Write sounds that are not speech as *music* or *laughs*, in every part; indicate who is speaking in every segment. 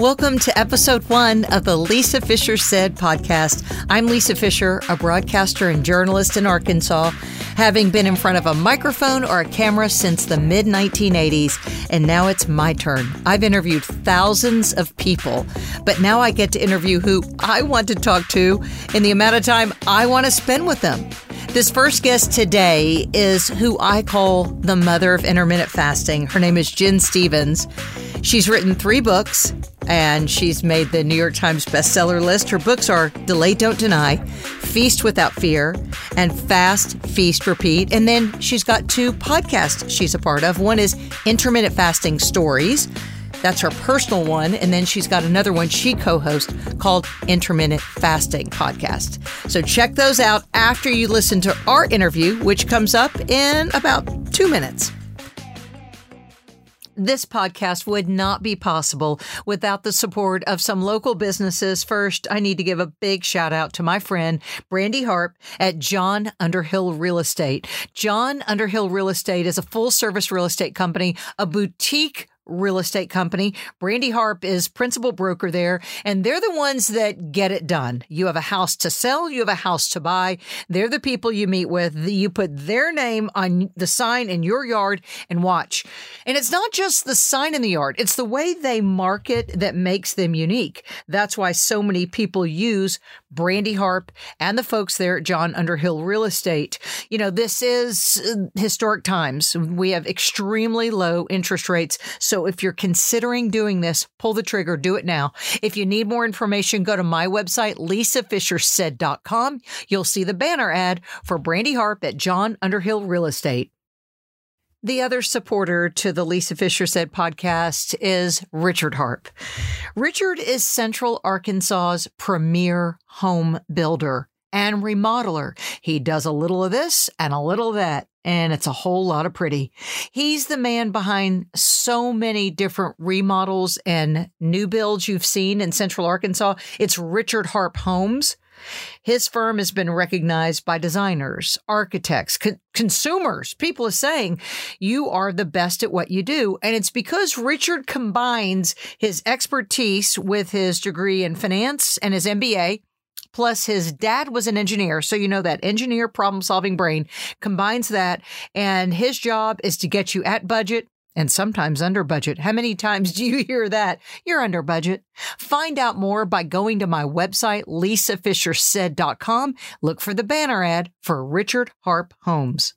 Speaker 1: Welcome to episode one of the Lisa Fisher Said podcast. I'm Lisa Fisher, a broadcaster and journalist in Arkansas, having been in front of a microphone or a camera since the mid 1980s, and now it's my turn. I've interviewed thousands of people, but now I get to interview who I want to talk to in the amount of time I want to spend with them. This first guest today is who I call the mother of intermittent fasting. Her name is Gin Stephens. She's written three books and she's made the New York Times bestseller list. Her books are Delay Don't Deny, Feast Without Fear, and Fast, Feast, Repeat. And then she's got two podcasts she's a part of. One is Intermittent Fasting Stories. That's her personal one. And then she's got another one she co hosts called Intermittent Fasting Podcast. So check those out after you listen to our interview, which comes up in about two minutes. This podcast would not be possible without the support of some local businesses. First, I need to give a big shout out to my friend Brandy Harp at John Underhill Real Estate. John Underhill Real Estate is a full service real estate company, a boutique real estate company. Brandy Harp is principal broker there, and they're the ones that get it done. You have a house to sell, you have a house to buy. They're the people you meet with. You put their name on the sign in your yard and watch. And it's not just the sign in the yard, it's the way they market that makes them unique. That's why so many people use Brandy Harp and the folks there at John Underhill Real Estate. You know, this is uh, historic times. We have extremely low interest rates. So if you're considering doing this, pull the trigger, do it now. If you need more information, go to my website, lisafischersaid.com. You'll see the banner ad for Brandy Harp at John Underhill Real Estate. The other supporter to the Lisa Fischer Said podcast is Richard Harp. Richard is Central Arkansas's premier home builder and remodeler. He does a little of this and a little of that, and it's a whole lot of pretty. He's the man behind so many different remodels and new builds you've seen in Central Arkansas. It's Richard Harp Homes. His firm has been recognized by designers, architects, con- consumers. People are saying you are the best at what you do. And it's because Richard combines his expertise with his degree in finance and his MBA. Plus, his dad was an engineer. So, you know, that engineer problem solving brain combines that. And his job is to get you at budget and sometimes under budget. How many times *laughs* do you hear that? You're under budget. Find out more by going to my website, lisafishersaid.com. Look for the banner ad for Richard Harp Homes.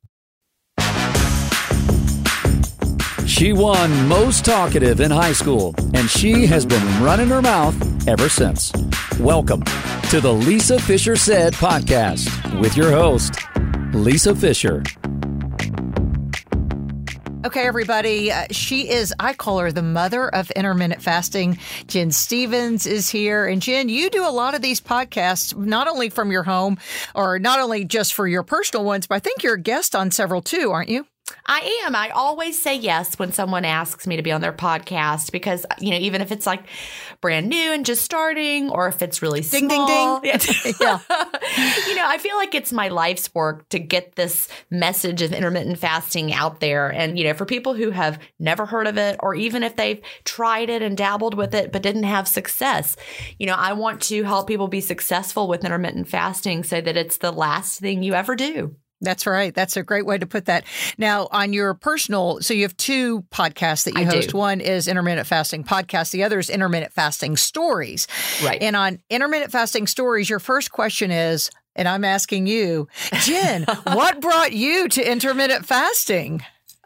Speaker 2: She won most talkative in high school, and she has been running her mouth ever since. Welcome to the Lisa Fisher Said podcast with your host, Lisa Fisher.
Speaker 1: Okay, everybody. Uh, she is, I call her the mother of intermittent fasting. Gin Stephens is here. And Gin, you do a lot of these podcasts, not only from your home or not only just for your personal ones, but I think you're a guest on several too, aren't you?
Speaker 3: I am. I always say yes when someone asks me to be on their podcast because, you know, even if it's like brand new and just starting or if it's really
Speaker 1: ding,
Speaker 3: small.
Speaker 1: Ding, ding,
Speaker 3: yeah. *laughs* *laughs* you know, I feel like it's my life's work to get this message of intermittent fasting out there. And, you know, for people who have never heard of it or even if they've tried it and dabbled with it but didn't have success, you know, I want to help people be successful with intermittent fasting so that it's the last thing you ever do.
Speaker 1: That's right. That's a great way to put that. Now, on your personal, so you have two podcasts that you
Speaker 3: I
Speaker 1: host.
Speaker 3: do.
Speaker 1: One is Intermittent Fasting Podcast, the other is Intermittent Fasting Stories.
Speaker 3: Right.
Speaker 1: And on Intermittent Fasting Stories, your first question is, and I'm asking you, Gin, *laughs* what brought you to intermittent fasting?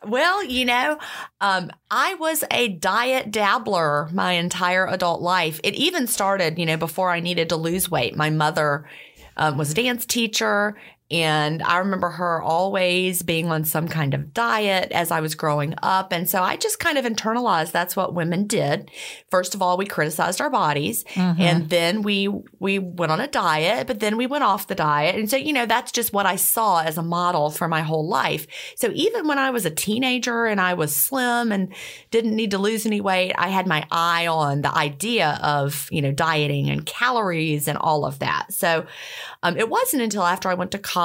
Speaker 3: Well, you know, um, I was a diet dabbler my entire adult life. It even started, you know, before I needed to lose weight. My mother um, was a dance teacher and I remember her always being on some kind of diet as I was growing up. And so I just kind of internalized that's what women did. First of all, we criticized our bodies
Speaker 1: Mm-hmm.
Speaker 3: and then we we went on a diet, but then we went off the diet. And so, you know, that's just what I saw as a model for my whole life. So even when I was a teenager and I was slim and didn't need to lose any weight, I had my eye on the idea of, you know, dieting and calories and all of that. So um, it wasn't until after I went to college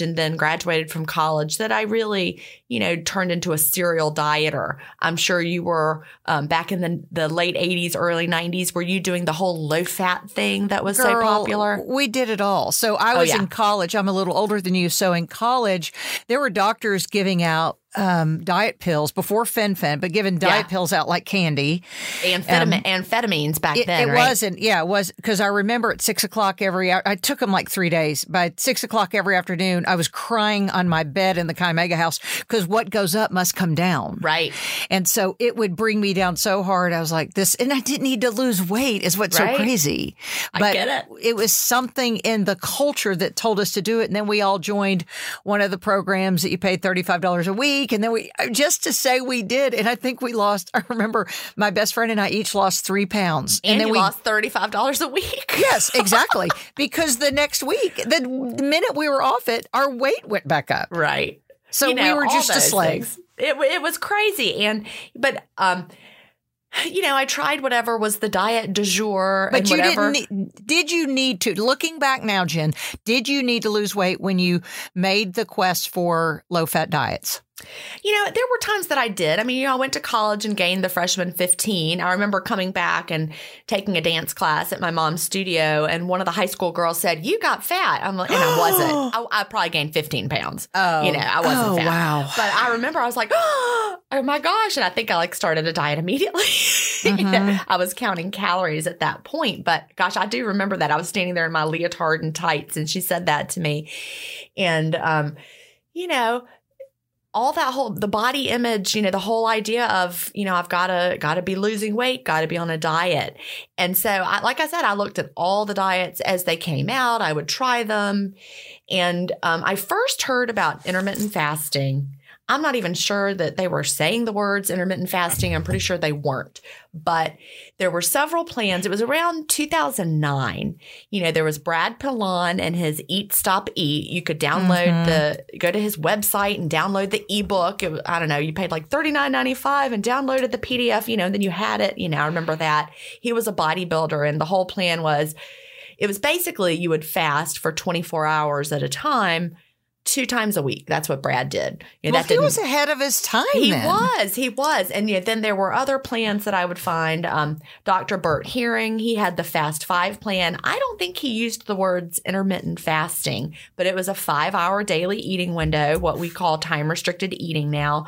Speaker 3: and then graduated from college that I really, you know, turned into a serial dieter. I'm sure you were um, back in the, the late 80s, early 90s. Were you doing the whole low fat thing that was so popular?
Speaker 1: We did it all. So I
Speaker 3: Oh,
Speaker 1: was
Speaker 3: yeah.
Speaker 1: in college. I'm a little older than you. So in college, there were doctors giving out um, diet pills before Fen-Phen, but giving diet
Speaker 3: Yeah.
Speaker 1: pills out like candy.
Speaker 3: Amphetamine, amphetamines back
Speaker 1: Um, It,
Speaker 3: then,
Speaker 1: it
Speaker 3: right?
Speaker 1: wasn't. Yeah, it was because I remember at six o'clock every. I took them like three days. By six o'clock every afternoon, I was crying on my bed in the Chi Omega house because what goes up must come down.
Speaker 3: Right.
Speaker 1: And so it would bring me down so hard. I was like, this, and I didn't need to lose weight, is what's
Speaker 3: Right.
Speaker 1: so crazy.
Speaker 3: I
Speaker 1: But
Speaker 3: get it.
Speaker 1: it was something in the culture that told us to do it. And then we all joined one of the programs that you paid $35 a week. And then we, uh, just to say we did. And I think we lost, *laughs* I remember my best friend and I each lost three pounds.
Speaker 3: And,
Speaker 1: then
Speaker 3: you
Speaker 1: we
Speaker 3: lost $35 a week.
Speaker 1: Yes, *laughs* exactly. because the next week, the minute we were off it, our weight went back up.
Speaker 3: Right.
Speaker 1: So
Speaker 3: You know,
Speaker 1: we were just a slave.
Speaker 3: things. It, it was crazy. And, but, um, *sighs* you know, I tried whatever was the diet du jour.
Speaker 1: But
Speaker 3: and
Speaker 1: you
Speaker 3: whatever.
Speaker 1: didn't. Did you need to? Looking back now, Gin, did you need to lose weight when you made the quest for low fat diets?
Speaker 3: You know, there were times that I did. I mean, you know, I went to college and gained the freshman 15. I remember coming back and taking a dance class at my mom's studio, and one of the high school girls said, You got fat. I'm like, and I wasn't. *gasps* I, I probably gained 15 pounds.
Speaker 1: Oh,
Speaker 3: You know, I wasn't
Speaker 1: oh,
Speaker 3: fat.
Speaker 1: wow.
Speaker 3: But I remember I was like, *gasps* Oh my gosh. And I think I like started a diet immediately. *laughs* You know,
Speaker 1: Mhm.
Speaker 3: I was counting calories at that point. But gosh, I do remember that. I was standing there in my leotard and tights, and she said that to me. And, um, you know, all that whole the body image you know the whole idea of you know i've got to got to be losing weight got to be on a diet. And so I, like i said i looked at all the diets as they came out. I would try them. And um, i first heard about intermittent fasting i'm not even sure that they were saying the words intermittent fasting. I'm pretty sure they weren't. But there were several plans. It was around 2009 you know there was brad pilon and his eat stop eat. You could download
Speaker 1: Mhm.
Speaker 3: the go to his website and download the ebook. Was, i don't know you paid like $39.95 and downloaded the pdf you know and then you had it. You know i remember that. He was a bodybuilder and the whole plan was it was basically you would fast for 24 hours at a time two times a week that's what brad did you know,
Speaker 1: well,
Speaker 3: that
Speaker 1: he was ahead of his time.
Speaker 3: he
Speaker 1: then.
Speaker 3: was, he was, and yeah, then there were other plans that I would find. Um, Dr. Bert Herring, he had the Fast Five plan. I don't think he used the words intermittent fasting, but it was a five-hour daily eating window, what we call time-restricted eating now.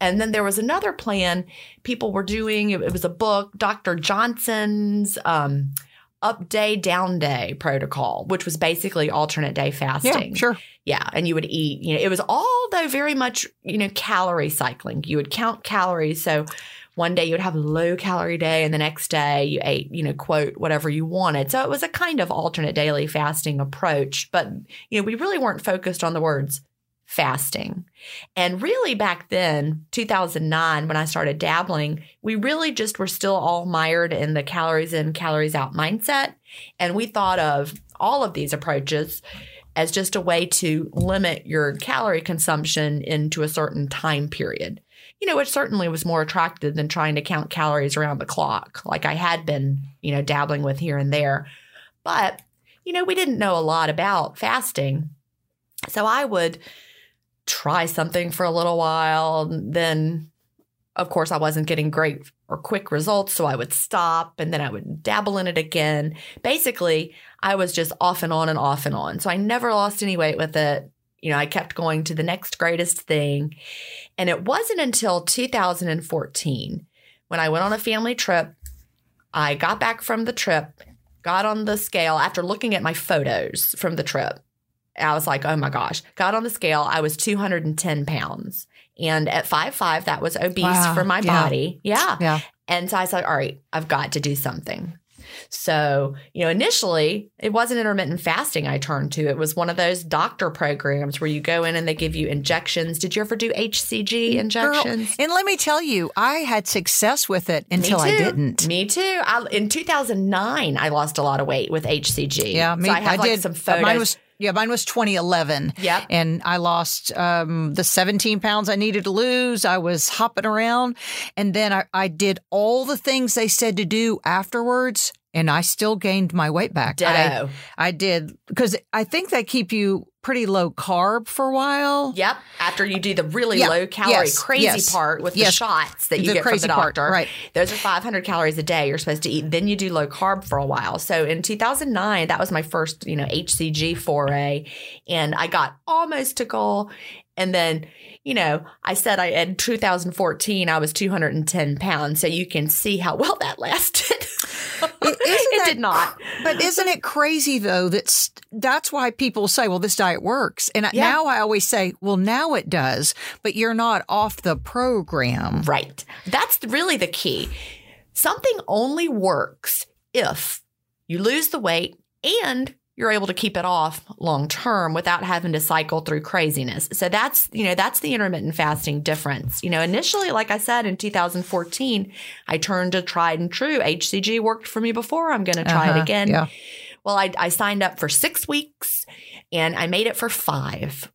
Speaker 3: And then there was another plan people were doing. It, it was a book, Dr. Johnson's. Um, up day, down day protocol, which was basically alternate day fasting.
Speaker 1: Yeah, sure.
Speaker 3: Yeah, and you would eat, you know, it was all though very much, you know, calorie cycling. You would count calories. So one day you would have a low calorie day and the next day you ate, you know, quote whatever you wanted. So it was a kind of alternate daily fasting approach, but you know, we really weren't focused on the words fasting. And really back then, 2009 when I started dabbling, we really just were still all mired in the calories in, calories out mindset, and we thought of all of these approaches as just a way to limit your calorie consumption into a certain time period. You know, which certainly was more attractive than trying to count calories around the clock, like I had been, you know, dabbling with here and there. But, you know, we didn't know a lot about fasting. So I would try something for a little while. Then, of course, I wasn't getting great or quick results. So I would stop and then I would dabble in it again. Basically, I was just off and on and off and on. So I never lost any weight with it. You know, I kept going to the next greatest thing. And it wasn't until 2014 when I went on a family trip. I got back from the trip, got on the scale after looking at my photos from the trip. I was like, oh my gosh, got on the scale. I was 210 pounds. And at five five, that was obese
Speaker 1: Wow.
Speaker 3: for my
Speaker 1: Yeah.
Speaker 3: body. Yeah.
Speaker 1: Yeah.
Speaker 3: And so I said, all right, I've got to do something. So, you know, initially it wasn't intermittent fasting I turned to. It was one of those doctor programs where you go in and they give you injections. Did you ever do HCG
Speaker 1: Girl,
Speaker 3: injections?
Speaker 1: and let me tell you, I had success with it until I didn't.
Speaker 3: Me too. I, in 2009, I lost a lot of weight with HCG.
Speaker 1: Yeah, me.
Speaker 3: so I have like
Speaker 1: did.
Speaker 3: some photos.
Speaker 1: Mine was yeah, mine was 2011.
Speaker 3: Yep.
Speaker 1: and I lost um, the 17 pounds I needed to lose. I was hopping around, and then I, I did all the things they said to do afterwards, and I still gained my weight back. I, I did because I think they keep you pretty low carb for a while.
Speaker 3: Yep. After you do the really
Speaker 1: Yeah.
Speaker 3: low calorie
Speaker 1: Yes.
Speaker 3: crazy
Speaker 1: Yes.
Speaker 3: part with the shots that you
Speaker 1: The
Speaker 3: get from the
Speaker 1: part,
Speaker 3: doctor,
Speaker 1: right.
Speaker 3: Those are 500 calories a day you're supposed to eat. Then you do low carb for a while. So in 2009, that was my first, you know, HCG foray, and I got almost to goal. And then, you know, I said I in 2014 I was 210 pounds, so you can see how well that lasted. *laughs* it
Speaker 1: that
Speaker 3: did not.
Speaker 1: But isn't it crazy though? That's that's why people say, "Well, this diet works." And
Speaker 3: Yeah.
Speaker 1: now I always say, "Well, now it does," but you're not off the program.
Speaker 3: Right. That's really the key. Something only works if you lose the weight and you're able to keep it off long term without having to cycle through craziness. So that's, you know, that's the intermittent fasting difference. You know, initially, like I said, in 2014, I turned to tried and true. HCG worked for me before. I'm going to try
Speaker 1: Uh-huh,
Speaker 3: it again.
Speaker 1: yeah.
Speaker 3: Well, I, I signed up for six weeks and I made it for five.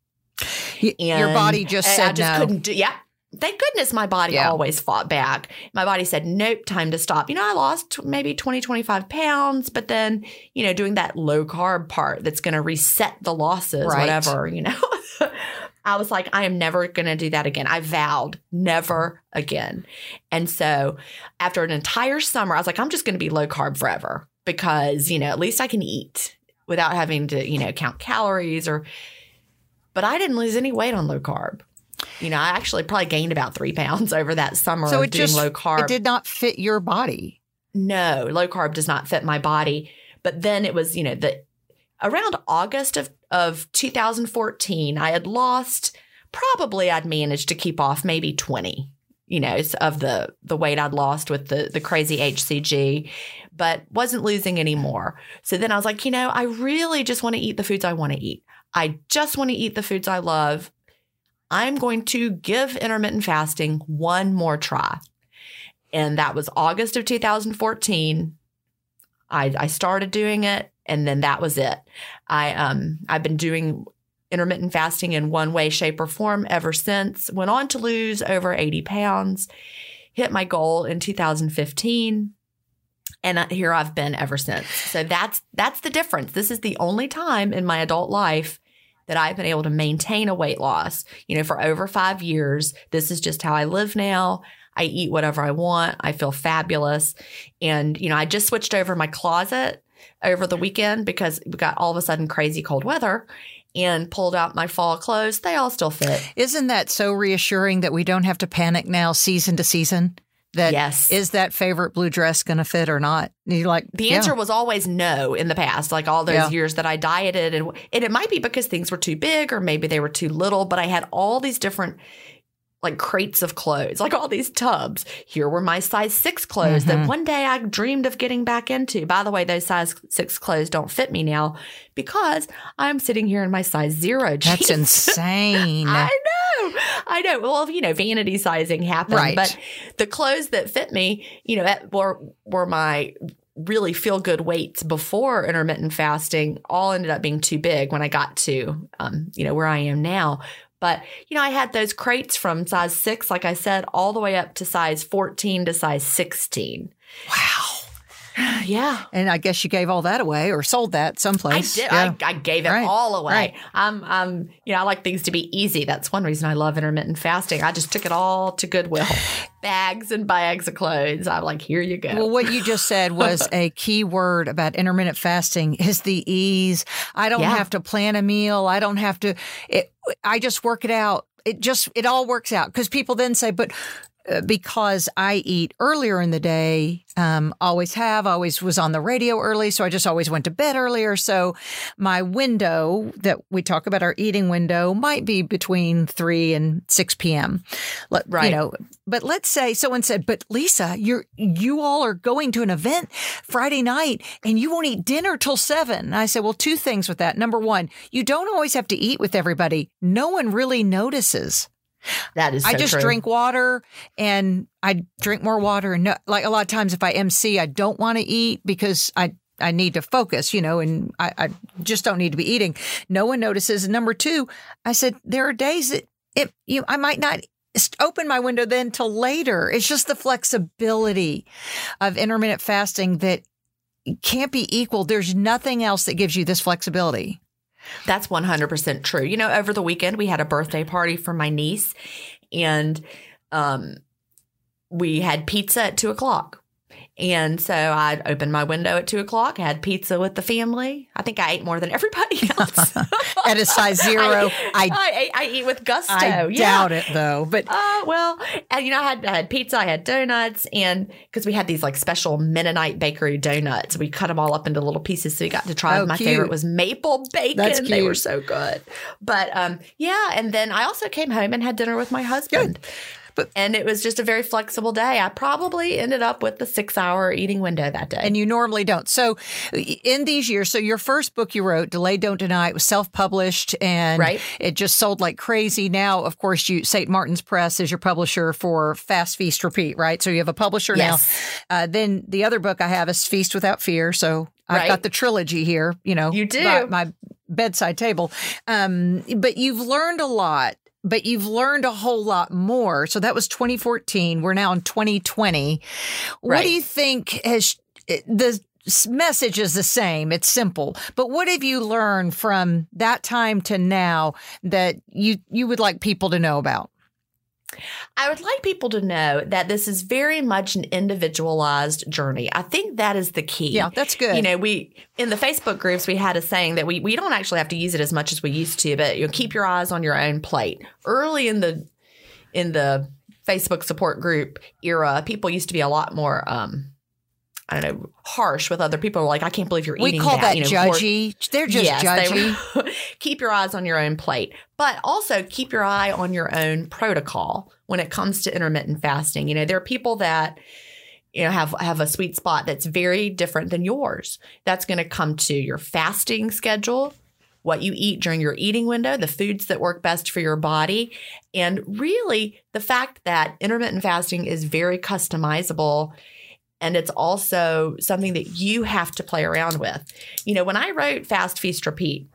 Speaker 1: Y- Your body just
Speaker 3: I-
Speaker 1: said
Speaker 3: I just
Speaker 1: no.
Speaker 3: couldn't do. Yeah. Thank goodness my body
Speaker 1: Yeah.
Speaker 3: always fought back. My body said, nope, time to stop. You know, I lost maybe 20, 25 pounds, but then, you know, doing that low carb part that's going to reset the losses,
Speaker 1: Right.
Speaker 3: whatever, you know. *laughs* I was like, I am never going to do that again. I vowed never again. And so after an entire summer, I was like, I'm just going to be low carb forever because, you know, at least I can eat without having to, you know, count calories or, but I didn't lose any weight on low carb. You know, I actually probably gained about three pounds over that summer
Speaker 1: so
Speaker 3: of
Speaker 1: it
Speaker 3: doing
Speaker 1: just
Speaker 3: low carb.
Speaker 1: it did not fit your body.
Speaker 3: No, low carb does not fit my body. But then it was, you know, the around August of, of 2014, I had lost probably I'd managed to keep off maybe 20, you know, of the the weight I'd lost with the the crazy HCG, but wasn't losing anymore. So then I was like, you know, I really just want to eat the foods I want to eat. I just want to eat the foods I love. I'm going to give intermittent fasting one more try and that was August of 2014. I, I started doing it, and then that was it. I um I've been doing intermittent fasting in one way, shape, or form ever since. Went on to lose over 80 pounds, hit my goal in 2015, and uh, here I've been ever since. So that's that's the difference. This is the only time in my adult life that I've been able to maintain a weight loss. You know, for over five years, this is just how I live now. I eat whatever I want. I feel fabulous. And, you know, I just switched over my closet over the weekend because we got all of a sudden crazy cold weather and pulled out my fall clothes. They all still fit.
Speaker 1: Isn't that so reassuring that we don't have to panic now, season to season? That
Speaker 3: Yes.
Speaker 1: is that favorite blue dress going to fit or not? And you're like
Speaker 3: The
Speaker 1: yeah.
Speaker 3: answer was always no in the past, like all those
Speaker 1: Yeah.
Speaker 3: years that I dieted. And, and it might be because things were too big or maybe they were too little, but I had all these different like crates of clothes, like all these tubs. Here were my size six clothes
Speaker 1: Mm-hmm.
Speaker 3: that one day I dreamed of getting back into. By the way, those size six clothes don't fit me now because I'm sitting here in my size zero *laughs* jeans.
Speaker 1: That's *laughs* insane.
Speaker 3: I know. I know. Well, you know, vanity sizing happened,
Speaker 1: Right.
Speaker 3: but the clothes that fit me, you know, that were were my really feel good weights before intermittent fasting all ended up being too big when I got to um, you know, where I am now. But, you know, I had those crates from size 6 like I said all the way up to size 14 to size 16.
Speaker 1: wow. *sighs*
Speaker 3: Yeah.
Speaker 1: And I guess you gave all that away or sold that someplace.
Speaker 3: I did.
Speaker 1: Yeah.
Speaker 3: I, I gave it
Speaker 1: Right.
Speaker 3: all away.
Speaker 1: Right.
Speaker 3: I'm, I'm, you know, I like things to be easy. That's one reason I love intermittent fasting. I just took it all to Goodwill, *sighs* bags and bags of clothes. I'm like, here you go.
Speaker 1: Well, what you just said *laughs* was a key word about intermittent fasting is the ease. I don't
Speaker 3: Yeah.
Speaker 1: have to plan a meal. I don't have to. It, I just work it out. It just it all works out because people then say, but. Uh, Because I eat earlier in the day, um, always have, always was on the radio early. So I just always went to bed earlier. So my window that we talk about, our eating window, might be between 3 and 6 p.m. Let, You
Speaker 3: Right.
Speaker 1: know, but let's say someone said, "But Lisa, you're you all are going to an event Friday night and you won't eat dinner till 7." And I said, "Well, two things with that. Number 1, you don't always have to eat with everybody. No one really notices.
Speaker 3: That is so
Speaker 1: I just
Speaker 3: true.
Speaker 1: drink water and I drink more water and no, like a lot of times if I MC, I don't want to eat because I I need to focus, you know, and I, I just don't need to be eating. No one notices. And number two, I said there are days that it you I might not open my window then till later. It's just the flexibility of intermittent fasting that can't be equal. There's nothing else that gives you this flexibility.
Speaker 3: That's 100% true. You know, over the weekend, we had a birthday party for my niece, and um, we had pizza at two o'clock. And so I opened my window at two o'clock, had pizza with the family. I think I ate more than everybody *laughs* else.
Speaker 1: At a size zero,
Speaker 3: I,
Speaker 1: I,
Speaker 3: I, I eat with gusto.
Speaker 1: I
Speaker 3: yeah.
Speaker 1: doubt it though. But
Speaker 3: Uh, well, and you know, I had, I had pizza, I had donuts, and because we had these like special Mennonite bakery donuts, we cut them all up into little pieces. So we got to try.
Speaker 1: Oh,
Speaker 3: My
Speaker 1: cute.
Speaker 3: favorite was maple bacon.
Speaker 1: That's
Speaker 3: They were so good. But um, yeah, and then I also came home and had dinner with my husband.
Speaker 1: But-
Speaker 3: and it was just a very flexible day. I probably ended up with the six hour eating window that day.
Speaker 1: and you normally don't. So, in these years, so your first book you wrote, "Delay, Don't Deny," it was self-published and
Speaker 3: Right.
Speaker 1: it just sold like crazy. Now, of course, you St. Martin's Press is your publisher for Fast Feast Repeat, right? So you have a publisher
Speaker 3: Yes.
Speaker 1: now. Uh, then the other book I have is Feast Without Fear. So I've
Speaker 3: Right.
Speaker 1: got the trilogy here. You know,
Speaker 3: You do.
Speaker 1: my bedside table. Um, but you've learned a lot. But you've learned a whole lot more. So that was 2014. We're now in 2020. What
Speaker 3: Right.
Speaker 1: do you think has eh, the message is the same? It's simple. But what have you learned from that time to now that you you would like people to know about?
Speaker 3: I would like people to know that this is very much an individualized journey. I think that is the key.
Speaker 1: Yeah, that's good.
Speaker 3: You know, we in the Facebook groups we had a saying that we we don't actually have to use it as much as we used to, but you know, keep your eyes on your own plate. Early in the in the Facebook support group era, people used to be a lot more um I don't know, harsh with other people. Like, I can't believe you're
Speaker 1: we
Speaker 3: eating
Speaker 1: call that,
Speaker 3: you know,
Speaker 1: judgy. They're just
Speaker 3: Yes, they
Speaker 1: judgy.
Speaker 3: were- *laughs* keep your eyes on your own plate, but also keep your eye on your own protocol when it comes to intermittent fasting. You know, there are people that you know have have a sweet spot that's very different than yours. That's going to come to your fasting schedule, what you eat during your eating window, the foods that work best for your body, and really the fact that intermittent fasting is very customizable and it's also something that you have to play around with. You know, when I wrote Fast Feast Repeat,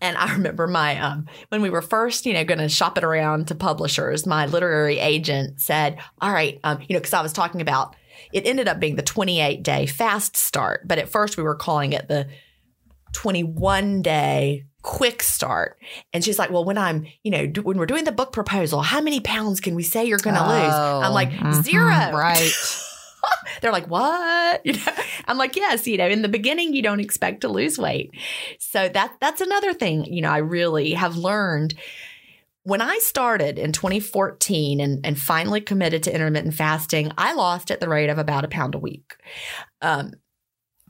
Speaker 3: and I *laughs* remember my um, when we were first, you know, going to shop it around to publishers. My literary agent said, "All right, um, you know, because I was talking about it ended up being the 28 day fast start, but at first we were calling it the 21 day quick start." And she's like, "Well, when I'm, you know, do, when we're doing the book proposal, how many pounds can we say you're going to lose?" I'm like,
Speaker 1: mhm,
Speaker 3: zero.
Speaker 1: Right. *laughs* *laughs*
Speaker 3: They're like, what? *laughs* You know, I'm like, yes, you know, in the beginning you don't expect to lose weight. So that that's another thing, you know, I really have learned when I started in 2014 and, and finally committed to intermittent fasting, I lost at the rate of about a pound a week. Um,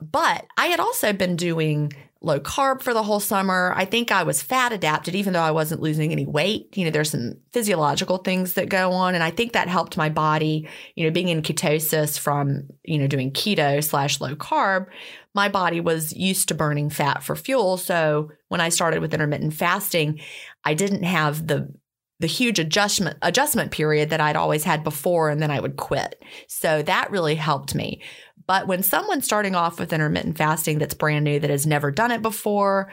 Speaker 3: but I had also been doing low carb for the whole summer. I think I was fat adapted, even though I wasn't losing any weight. You know, there's some physiological things that go on. And I think that helped my body, you know, being in ketosis from, you know, doing keto slash low carb. My body was used to burning fat for fuel. So when I started with intermittent fasting, I didn't have the the huge adjustment adjustment period that I'd always had before and then I would quit. So that really helped me. But when someone's starting off with intermittent fasting that's brand new, that has never done it before,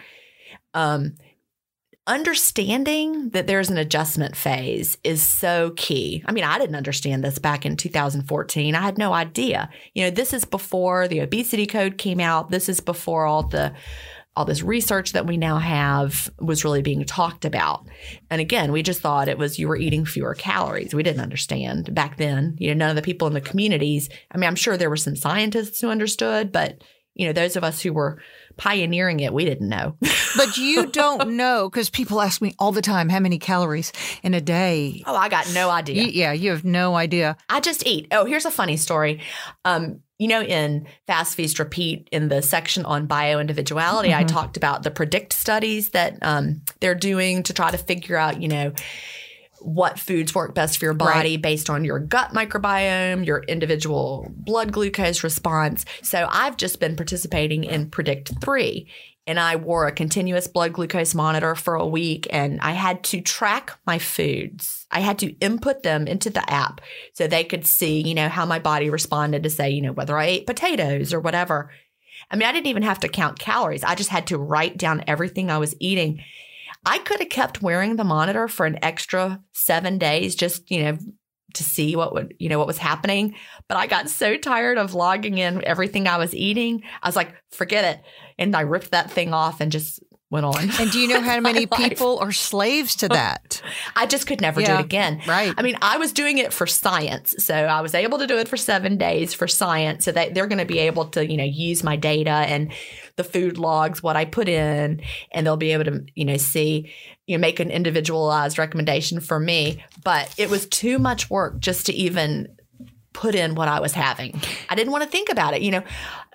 Speaker 3: um, understanding that there's an adjustment phase is so key. I mean, I didn't understand this back in 2014. I had no idea. You know, this is before the obesity code came out. This is before all the all this research that we now have was really being talked about. And again, we just thought it was you were eating fewer calories. We didn't understand back then. You know, none of the people in the communities, I mean, I'm sure there were some scientists who understood, but you know, those of us who were pioneering it, we didn't know. *laughs*
Speaker 1: but you don't know because people ask me all the time how many calories in a day.
Speaker 3: oh, I got no idea.
Speaker 1: You- yeah, you have no idea.
Speaker 3: I just eat. Oh, here's a funny story. Um, you know, in Fast Feast Repeat, in the section on bio individuality, I talked about the predict studies that um, they're doing to try to figure out, you know, what foods work best for your body based on your gut microbiome, your individual blood glucose response. So I've just been participating in Predict 3 and I wore a continuous blood glucose monitor for a week and I had to track my foods. I had to input them into the app so they could see, you know, how my body responded to say, you know, whether I ate potatoes or whatever. I mean, I didn't even have to count calories. I just had to write down everything I was eating. I could have kept wearing the monitor for an extra 7 days just, you know, to see what would, you know, what was happening, but I got so tired of logging in everything I was eating. I was like, forget it. And I ripped that thing off and just went on. *laughs*
Speaker 1: And do you know how *laughs* many
Speaker 3: my life.
Speaker 1: people are slaves to that? *laughs*
Speaker 3: I just could never do it again.
Speaker 1: right.
Speaker 3: I mean, I was doing it for science. So I was able to do it for seven days for science. So that they're going to be able to, you know, use my data and the food logs, what I put in, and they'll be able to, you know, see, you know, make an individualized recommendation for me. But it was too much work just to even put in what I was having. I didn't want to think about it. You know,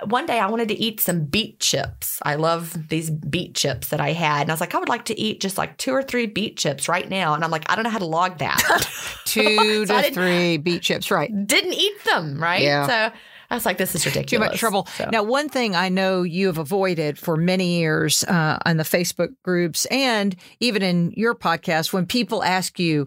Speaker 3: one day I wanted to eat some beet chips. I love these beet chips that I had. And I was like, I would like to eat just like two or three beet chips right now. And I'm like, I don't know how to log that. *laughs* *laughs*
Speaker 1: Two
Speaker 3: So
Speaker 1: to three beet chips, right?
Speaker 3: Didn't eat them, right?
Speaker 1: Yeah.
Speaker 3: So I was like, this is ridiculous.
Speaker 1: Too much trouble.
Speaker 3: So-
Speaker 1: Now, one thing I know you have avoided for many years uh, on the Facebook groups and even in your podcast, when people ask you,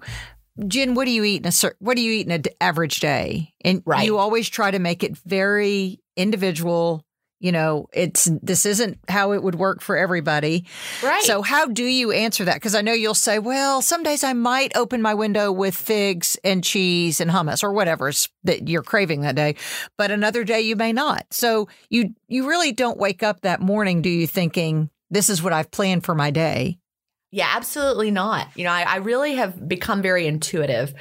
Speaker 1: Gin, what do you eat in a what do you eat in an average day? And
Speaker 3: Right.
Speaker 1: you always try to make it very individual. You know, it's this isn't how it would work for everybody.
Speaker 3: right.
Speaker 1: So, how do you answer that? Because I know you'll say, well, some days I might open my window with figs and cheese and hummus or whatever's that you're craving that day, but another day you may not. So, you you really don't wake up that morning, do you, thinking this is what I've planned for my day?
Speaker 3: Yeah, absolutely not. You know, I, I really have become very intuitive.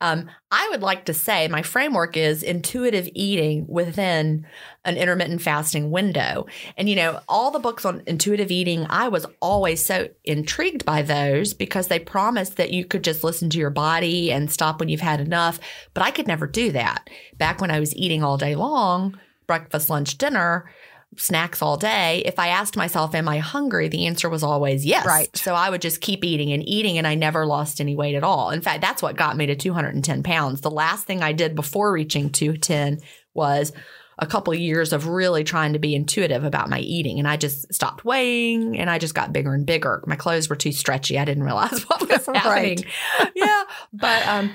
Speaker 3: Um, I would like to say my framework is intuitive eating within an intermittent fasting window. And, you know, all the books on intuitive eating, I was always so intrigued by those because they promised that you could just listen to your body and stop when you've had enough. But I could never do that. Back when I was eating all day long, breakfast, lunch, dinner, snacks all day, if I asked myself, Am I hungry? the answer was always yes.
Speaker 1: Right.
Speaker 3: So I would just keep eating and eating, and I never lost any weight at all. In fact, that's what got me to 210 pounds. The last thing I did before reaching 210 was a couple of years of really trying to be intuitive about my eating. And I just stopped weighing and I just got bigger and bigger. My clothes were too stretchy. I didn't realize *laughs* what was *laughs* happening. yeah. But, um,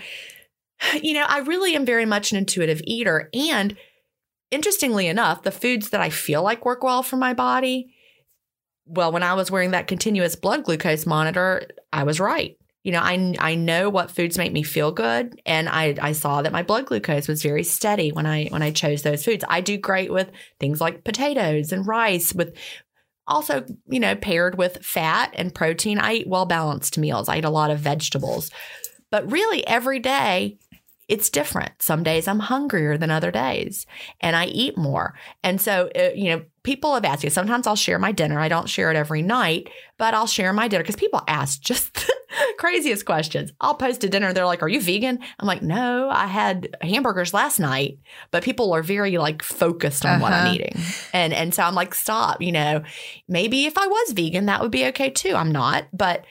Speaker 3: you know, I really am very much an intuitive eater. And interestingly enough, the foods that I feel like work well for my body, well, when I was wearing that continuous blood glucose monitor, I was right. You know, I I know what foods make me feel good, and I I saw that my blood glucose was very steady when I when I chose those foods. I do great with things like potatoes and rice, with also you know paired with fat and protein. I eat well balanced meals. I eat a lot of vegetables, but really every day it's different. Some days I'm hungrier than other days and I eat more. And so, uh, you know, people have asked me, sometimes I'll share my dinner. I don't share it every night, but I'll share my dinner because people ask just *laughs* the craziest questions. I'll post a dinner. They're like, Are you vegan? I'm like, No, I had hamburgers last night, but people are very like focused on what I'm
Speaker 1: Uh-huh.
Speaker 3: eating. And, and so I'm like, Stop, you know, maybe if I was vegan, that would be okay too. I'm not, but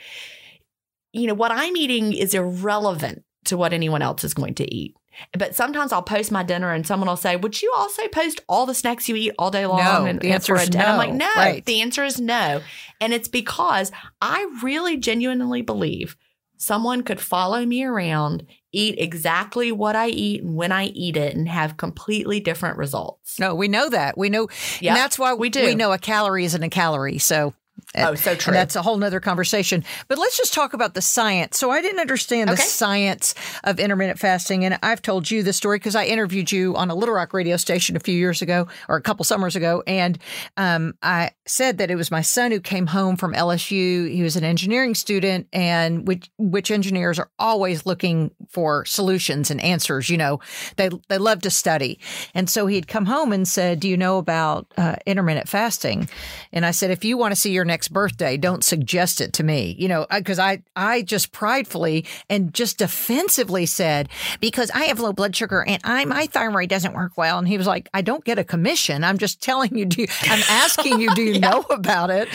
Speaker 3: you know, what I'm eating is irrelevant to what anyone else is going to eat. But sometimes I'll post my dinner and someone will say, Would you also post all the snacks you eat all day long?
Speaker 1: No,
Speaker 3: and,
Speaker 1: the answer is
Speaker 3: day?" And I'm like, No,
Speaker 1: Right.
Speaker 3: the answer is no. And it's because I really genuinely believe someone could follow me around, eat exactly what I eat and when I eat it, and have completely different results.
Speaker 1: No, we know that. We know,
Speaker 3: Yeah,
Speaker 1: and that's why
Speaker 3: we do.
Speaker 1: We know a calorie isn't a calorie. So,
Speaker 3: Oh, so true.
Speaker 1: And that's a whole nother conversation. But let's just talk about the science. So I didn't understand the
Speaker 3: Okay.
Speaker 1: science of intermittent fasting. And I've told you the story because I interviewed you on a Little Rock radio station a few years ago or a couple summers ago. And um, I said that it was my son who came home from LSU. He was an engineering student, and which, which engineers are always looking for solutions and answers. You know, they, they love to study. And so he'd come home and said, Do you know about uh, intermittent fasting? And I said, If you want to see your next birthday, don't suggest it to me, you know, because I, I just pridefully and just defensively said, Because I have low blood sugar and I, my thyroid doesn't work well. And he was like, I don't get a commission. I'm just telling you, do you, I'm asking you, do you *laughs* know about it?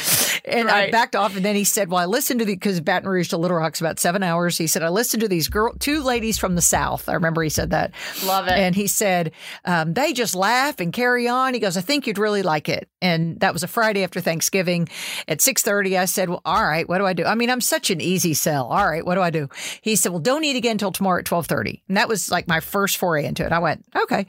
Speaker 1: And I backed off. And then he said, Well, I listened to the, because Baton Rouge to Little Rock's about seven hours. He said, I listened to these girl, two ladies from the South. I remember he said that.
Speaker 3: Love it.
Speaker 1: And he said, um, they just laugh and carry on. He goes, I think you'd really like it. And that was a Friday after Thanksgiving at 6.30. I said, well, all right, what do I do? I mean, I'm such an easy sell. All right, what do I do? He said, well, don't eat again until tomorrow at 12.30. And that was like my first foray into it. I went, okay.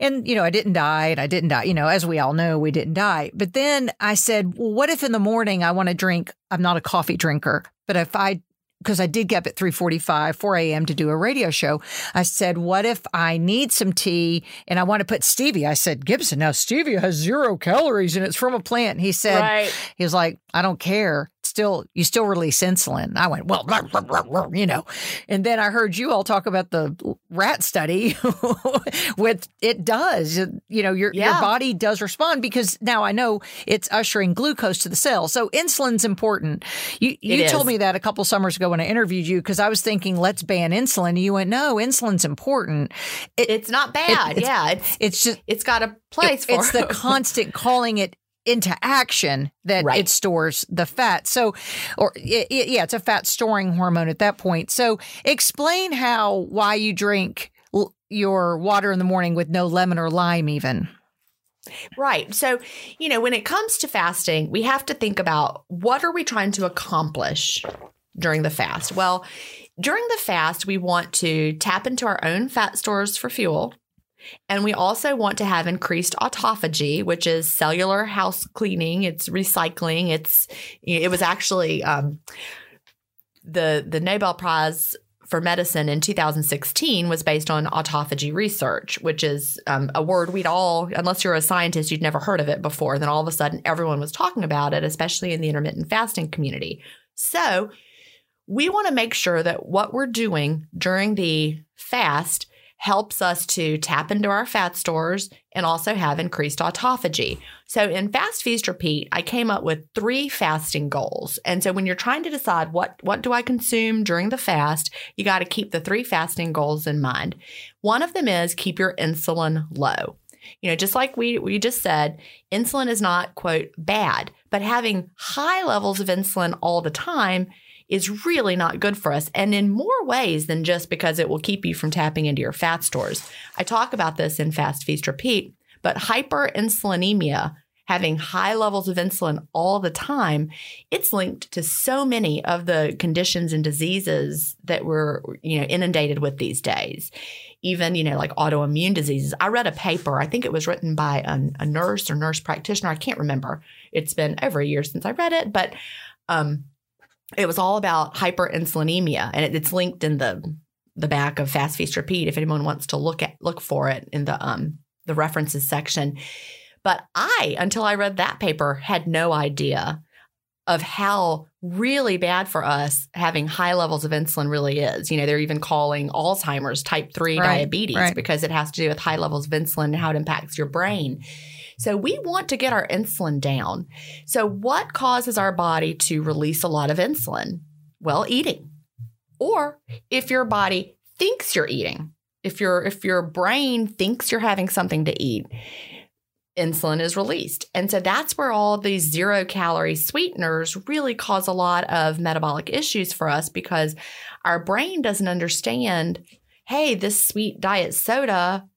Speaker 1: And, you know, I didn't die and I didn't die. You know, as we all know, we didn't die. But then I said, well, what if in the morning I want to drink? I'm not a coffee drinker, but if I because I did get up at 3:45, 4 a.m. to do a radio show. I said, "What if I need some tea and I want to put stevia?" I said, "Gibson, now stevia has zero calories and it's from a plant." He said,
Speaker 3: Right.
Speaker 1: "He was like, I don't care. Still, you still release insulin." I went, "Well, blah, blah, blah, blah," you know." And then I heard you all talk about the rat study. *laughs* with it does, you know, your your body does respond because now I know it's ushering glucose to the cell. So insulin's important. You you
Speaker 3: It
Speaker 1: told me that a couple summers ago when I interviewed you because I was thinking let's ban insulin. And you went, no, insulin's important. It,
Speaker 3: It's not bad.
Speaker 1: it's-
Speaker 3: yeah. It's
Speaker 1: it's just
Speaker 3: it's got a place for
Speaker 1: it's the *laughs* constant calling it into action that
Speaker 3: Right.
Speaker 1: it stores the fat. So, or i- i- yeah, it's a fat storing hormone at that point. So, explain how why you drink l- your water in the morning with no lemon or lime, even.
Speaker 3: Right. So, you know, when it comes to fasting, we have to think about what are we trying to accomplish during the fast? Well, during the fast, we want to tap into our own fat stores for fuel. And we also want to have increased autophagy, which is cellular house cleaning. It's recycling. It's it was actually um, the the Nobel Prize for medicine in 2016 was based on autophagy research, which is um, a word we'd all, unless you're a scientist, you'd never heard of it before. Then all of a sudden, everyone was talking about it, especially in the intermittent fasting community. So we want to make sure that what we're doing during the fast helps us to tap into our fat stores and also have increased autophagy. So in Fast Feast Repeat, I came up with three fasting goals. And so when you're trying to decide what what do I consume during the fast, you got to keep the three fasting goals in mind. One of them is keep your insulin low. You know, just like we we just said, insulin is not quote bad, but having high levels of insulin all the time is really not good for us and in more ways than just because it will keep you from tapping into your fat stores. I talk about this in Fast Feast Repeat, but hyperinsulinemia, having high levels of insulin all the time, it's linked to so many of the conditions and diseases that we're, you know, inundated with these days. Even, you know, like autoimmune diseases. I read a paper, I think it was written by a, nurse or nurse practitioner. I can't remember. It's been over a year since I read it, but um, it was all about hyperinsulinemia and it, it's linked in the the back of fast feast repeat if anyone wants to look at look for it in the um the references section. But i until i read that paper had no idea of how really bad for us having high levels of insulin really is. You know they're even calling alzheimer's type 3
Speaker 1: Right,
Speaker 3: diabetes
Speaker 1: right.
Speaker 3: because it has to do with high levels of insulin and how it impacts your brain so we want to get our insulin down so, what causes our body to release a lot of insulin? Well, eating. Or if your body thinks you're eating, if your if your brain thinks you're having something to eat, insulin is released. And so that's where all these zero calorie sweeteners really cause a lot of metabolic issues for us because our brain doesn't understand, hey, this sweet diet soda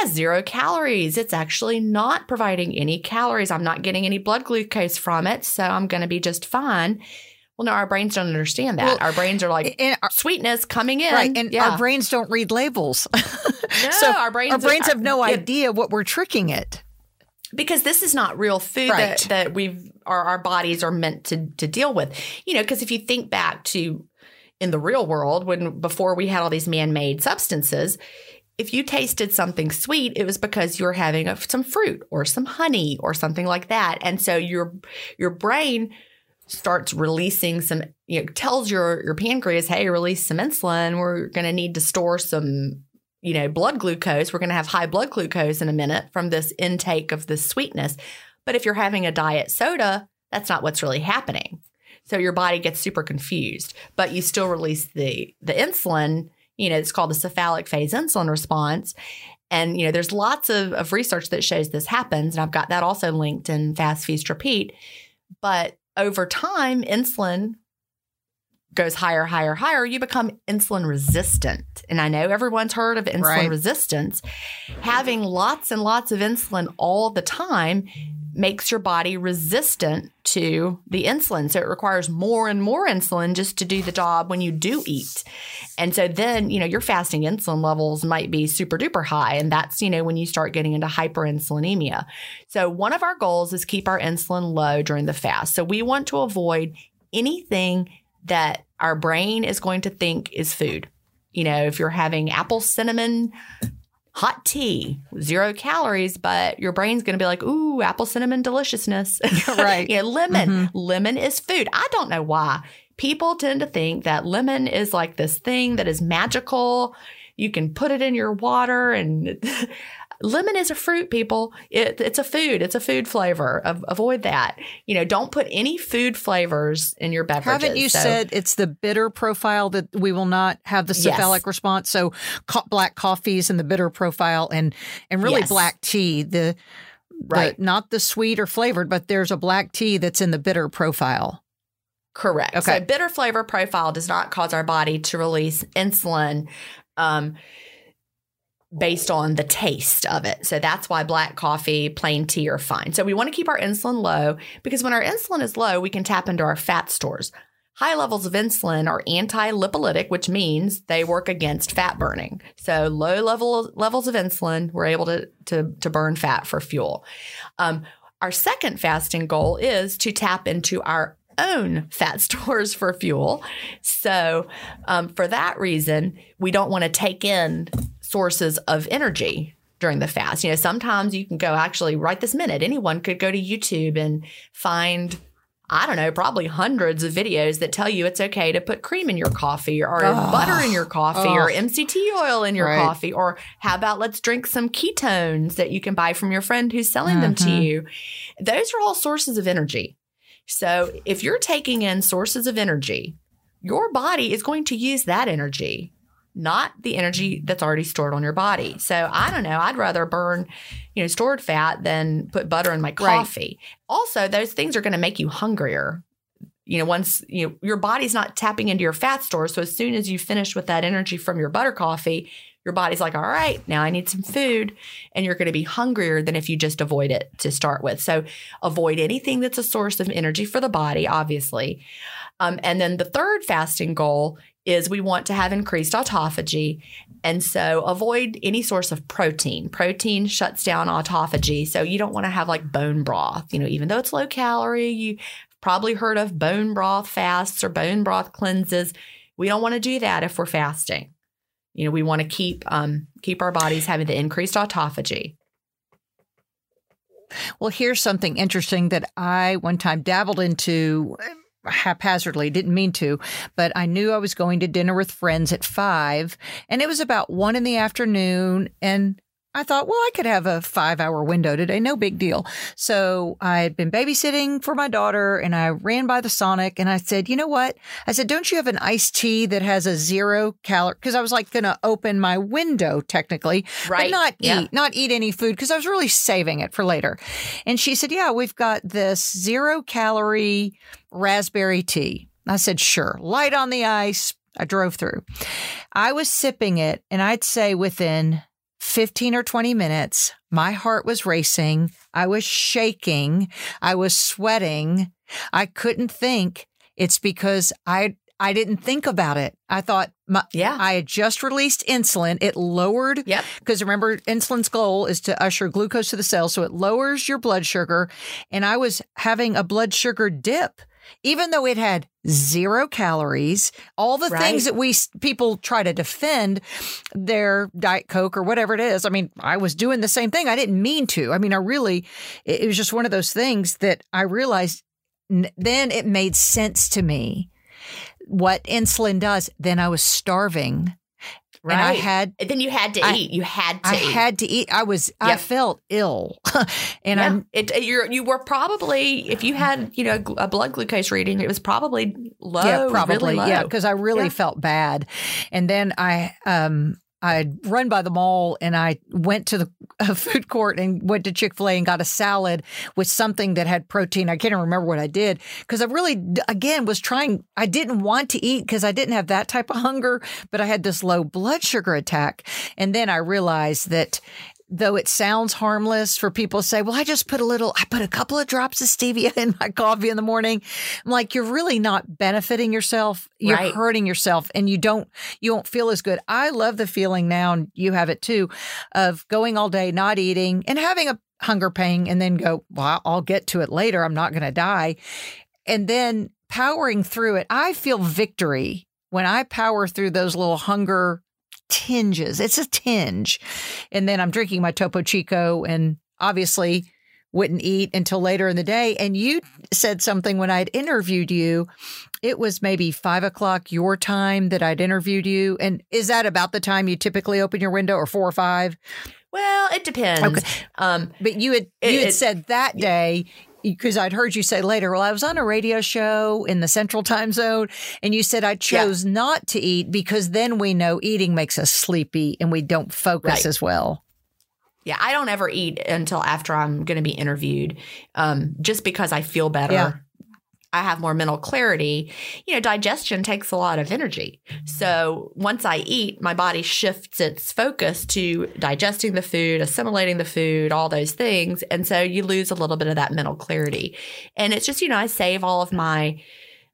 Speaker 3: has zero calories. It's actually not providing any calories. I'm not getting any blood glucose from it, so I'm going to be just fine. Well, no, our brains don't understand that.
Speaker 1: Well,
Speaker 3: our brains are like
Speaker 1: our,
Speaker 3: sweetness coming in,
Speaker 1: right, and
Speaker 3: yeah.
Speaker 1: our brains don't read labels. *laughs*
Speaker 3: No,
Speaker 1: so
Speaker 3: our brains,
Speaker 1: our brains have no idea what we're tricking it.
Speaker 3: because this is not real food
Speaker 1: Right.
Speaker 3: that, that we've our, our bodies are meant to to deal with. You know, because if you think back to in the real world when before we had all these man-made substances, if you tasted something sweet, it was because you were having a, some fruit or some honey or something like that, and so your your brain starts releasing some you know tells your your pancreas hey release some insulin. We're going to need to store some you know blood glucose. We're going to have high blood glucose in a minute from this intake of this sweetness. But if you're having a diet soda that's not what's really happening. So your body gets super confused but you still release the the insulin you know it's called the cephalic phase insulin response and you know there's lots of, of research that shows this happens and i've got that also linked in fast feast repeat but over time, insulin goes higher, higher, higher. You become insulin resistant. And I know everyone's heard of insulin
Speaker 1: Right.
Speaker 3: resistance. Having lots and lots of insulin all the time makes your body resistant to the insulin. So it requires more and more insulin just to do the job when you do eat. And so then, you know, your fasting insulin levels might be super duper high. And that's, you know, when you start getting into hyperinsulinemia. So one of our goals is keep our insulin low during the fast. So we want to avoid anything that our brain is going to think is food. You know, if you're having apple cinnamon hot tea, zero calories, but your brain's going to be like, ooh, apple cinnamon deliciousness. *laughs*
Speaker 1: Right. *laughs*
Speaker 3: yeah, lemon. Mm-hmm. Lemon is food. I don't know why. People tend to think that lemon is like this thing that is magical. You can put it in your water and *laughs* lemon is a fruit people it, it's a food it's a food flavor Av- avoid that you know don't put any food flavors in your beverages
Speaker 1: Haven't you
Speaker 3: So-
Speaker 1: said it's the bitter profile that we will not have the
Speaker 3: Yes.
Speaker 1: cephalic response? So co- black coffees and the bitter profile, and and really
Speaker 3: Yes.
Speaker 1: black tea. The, the
Speaker 3: Right.
Speaker 1: not the sweet or flavored, but there's a black tea that's in the bitter profile.
Speaker 3: Correct.
Speaker 1: Okay.
Speaker 3: So bitter flavor profile does not cause our body to release insulin um, based on the taste of it. So that's why black coffee, plain tea are fine. So we want to keep our insulin low because when our insulin is low, we can tap into our fat stores. High levels of insulin are anti-lipolytic, which means they work against fat burning. So low level levels of insulin, we're able to to, to burn fat for fuel. Um, our second fasting goal is to tap into our own fat *laughs* stores for fuel. So, um, for that reason, we don't want to take in sources of energy during the fast. You know, sometimes you can go actually right this minute, anyone could go to YouTube and find. I don't know, probably hundreds of videos that tell you it's okay to put cream in your coffee or
Speaker 1: Oh.
Speaker 3: butter in your coffee or
Speaker 1: Oh.
Speaker 3: MCT oil in your
Speaker 1: Right.
Speaker 3: coffee. Or how about let's drink some ketones that you can buy from your friend who's selling them to
Speaker 1: Mhm.
Speaker 3: you? Those are all sources of energy. So if you're taking in sources of energy, your body is going to use that energy, not the energy that's already stored on your body. So I don't know. I'd rather burn, you know, stored fat than put butter in my coffee. Also, those things are going to make you hungrier. You know, once you know, your body's not tapping into your fat store. So as soon as you finish with that energy from your butter coffee, your body's like, all right, now I need some food. And you're going to be hungrier than if you just avoid it to start with. So avoid anything that's a source of energy for the body, obviously. Um, and then the third fasting goal is we want to have increased autophagy. And so avoid any source of protein. Protein shuts down autophagy. So you don't want to have like bone broth, you know, even though it's low calorie, you probably heard of bone broth fasts or bone broth cleanses. We don't want to do that if we're fasting. You know, we want to keep um, keep our bodies having the increased autophagy.
Speaker 1: Well, here's something interesting that I one time dabbled into haphazardly, didn't mean to, but I knew I was going to dinner with friends at five, and it was about one in the afternoon. And I thought, well, I could have a five hour window today, no big deal. So I had been babysitting for my daughter and I ran by the Sonic and I said, you know what? I said, don't you have an iced tea that has a zero calorie? Because I was like going to open my window technically,
Speaker 3: Right.
Speaker 1: but not
Speaker 3: Yeah.
Speaker 1: eat, not eat any food because I was really saving it for later. And she said, yeah, we've got this zero calorie raspberry tea. I said, sure. Light on the ice. I drove through. I was sipping it, and I'd say within 15 or 20 minutes, my heart was racing. I was shaking. I was sweating. I couldn't think. It's because I I didn't think about it. I thought my,
Speaker 3: Yeah.
Speaker 1: I had just released insulin. It lowered
Speaker 3: Yep.
Speaker 1: because remember, insulin's goal is to usher glucose to the cell. So it lowers your blood sugar. And I was having a blood sugar dip, even though it had zero calories, all the
Speaker 3: Right.
Speaker 1: things that we people try to defend their Diet Coke or whatever it is. I mean, I was doing the same thing. I didn't mean to. I mean, I really, it it was just one of those things that I realized then it made sense to me what insulin does. Then I was starving.
Speaker 3: Right.
Speaker 1: And I had
Speaker 3: And then you had to
Speaker 1: I-
Speaker 3: eat. You had to
Speaker 1: I
Speaker 3: eat.
Speaker 1: had to eat. I was I felt ill, *laughs* and
Speaker 3: yeah.
Speaker 1: I'm
Speaker 3: it, it- you're, you were probably, if you had, you know, a blood glucose reading, it was probably low.
Speaker 1: yeah probably
Speaker 3: really low.
Speaker 1: yeah because I really
Speaker 3: Yeah.
Speaker 1: felt bad, and then I um I'd run by the mall and I went to the *laughs* food court and went to Chick Fil A and got a salad with something that had protein. I can't even remember what I did because I really again was trying. I didn't want to eat because I didn't have that type of hunger, but I had this low blood sugar attack, and then I realized that though it sounds harmless for people to say, well, I just put a little, I put a couple of drops of stevia *laughs* in my coffee in the morning. I'm like, you're really not benefiting yourself. You're
Speaker 3: Right.
Speaker 1: hurting yourself and you don't, you won't feel as good. I love the feeling now, and you have it too, of going all day, not eating and having a hunger pang and then go, well, I'll get to it later. I'm not going to die. And then powering through it, I feel victory when I power through those little hunger tinges. It's a tinge. And then I'm drinking my Topo Chico and obviously wouldn't eat until later in the day. And you said something when I'd interviewed you. It was maybe five o'clock your time that I'd interviewed you. And is that about the time you typically open your window or four or five?
Speaker 3: Well, it depends. Okay.
Speaker 1: Um, but you had you had it, said that day because I'd heard you say later, well, I was on a radio show in the central time zone and you said I chose yeah. not to eat because then we know eating makes us sleepy and we don't focus right. as well.
Speaker 3: Yeah, I don't ever eat until after I'm going to be interviewed, um, just because I feel better. Yeah. I have more mental clarity. You know, digestion takes a lot of energy. So once I eat, my body shifts its focus to digesting the food, assimilating the food, all those things. And so you lose a little bit of that mental clarity. And it's just, you know, I save all of my,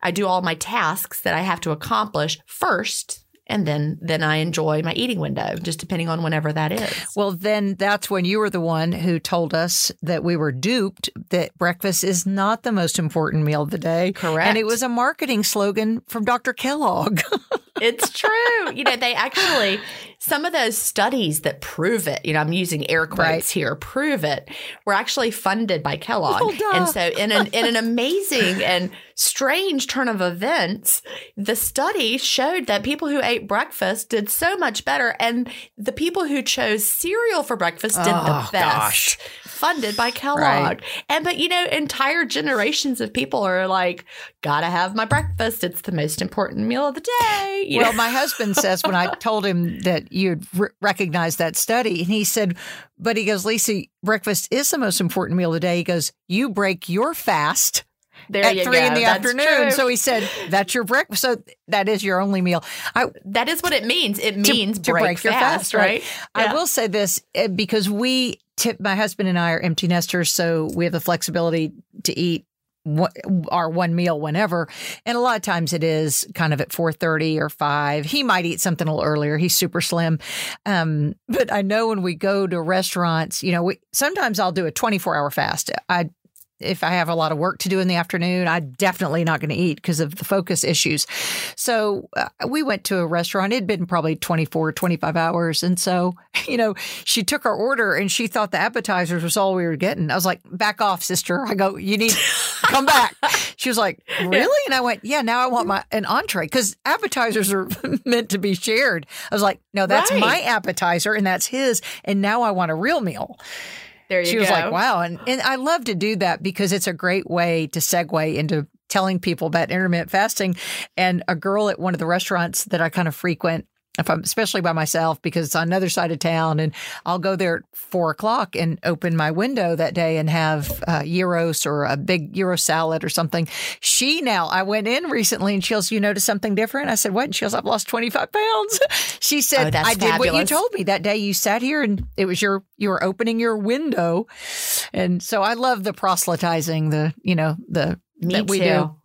Speaker 3: I do all my tasks that I have to accomplish first and then then I enjoy my eating window, just depending on whenever that is.
Speaker 1: Well, then that's when you were the one who told us that we were duped that breakfast is not the most important meal of the day.
Speaker 3: Correct.
Speaker 1: And it was a marketing slogan from Dr. Kellogg. *laughs*
Speaker 3: it's true. You know, they actually some of those studies that prove it, you know, I'm using air quotes right. here, prove it, were actually funded by Kellogg. Oh, and so in an in an *laughs* amazing and strange turn of events, the study showed that people who ate breakfast did so much better and the people who chose cereal for breakfast did oh, the best. Gosh funded by Kellogg. Right. And but you know, entire generations of people are like, gotta have my breakfast. It's the most important meal of the day.
Speaker 1: You well, know? my husband says when I *laughs* told him that you'd r- recognize that study, and he said, but he goes, Lisa, breakfast is the most important meal of the day. He goes, you break your fast.
Speaker 3: There
Speaker 1: at three
Speaker 3: go.
Speaker 1: in the
Speaker 3: That's
Speaker 1: afternoon.
Speaker 3: True.
Speaker 1: So he said, "That's your breakfast. So that is your only meal."
Speaker 3: I, that is what it means. It means to, break, to break your fast, right? right?
Speaker 1: Yeah. I will say this eh, because we tip my husband and I are empty nesters, so we have the flexibility to eat our one meal whenever and a lot of times it is kind of at 4.30 or 5 he might eat something a little earlier he's super slim um, but i know when we go to restaurants you know we, sometimes i'll do a 24 hour fast i if I have a lot of work to do in the afternoon, I'm definitely not going to eat because of the focus issues. So uh, we went to a restaurant. It'd been probably 24, 25 hours. And so, *laughs* you know, she took our order and she thought the appetizers was all we were getting. I was like, back off, sister. I go, you need come back. *laughs* She was like, really? And I went, yeah, now I want my an entree because appetizers are *laughs* meant to be shared. I was like, no, that's right. my appetizer and that's his. And now I want a real meal.
Speaker 3: There you
Speaker 1: she
Speaker 3: go.
Speaker 1: was like, wow. And, and I love to do that because it's a great way to segue into telling people about intermittent fasting. And a girl at one of the restaurants that I kind of frequent if I'm especially by myself because it's on another side of town and I'll go there at four o'clock and open my window that day and have uh, gyros or a big gyro salad or something. She now, I went in recently and she goes, you notice something different? I said, what? And she goes, I've lost 25 pounds. *laughs* she said,
Speaker 3: oh, I
Speaker 1: did
Speaker 3: fabulous.
Speaker 1: what you told me that day. You sat here and it was your, you were opening your window. And so I love the proselytizing, the, you know, the,
Speaker 3: me
Speaker 1: that we
Speaker 3: too.
Speaker 1: do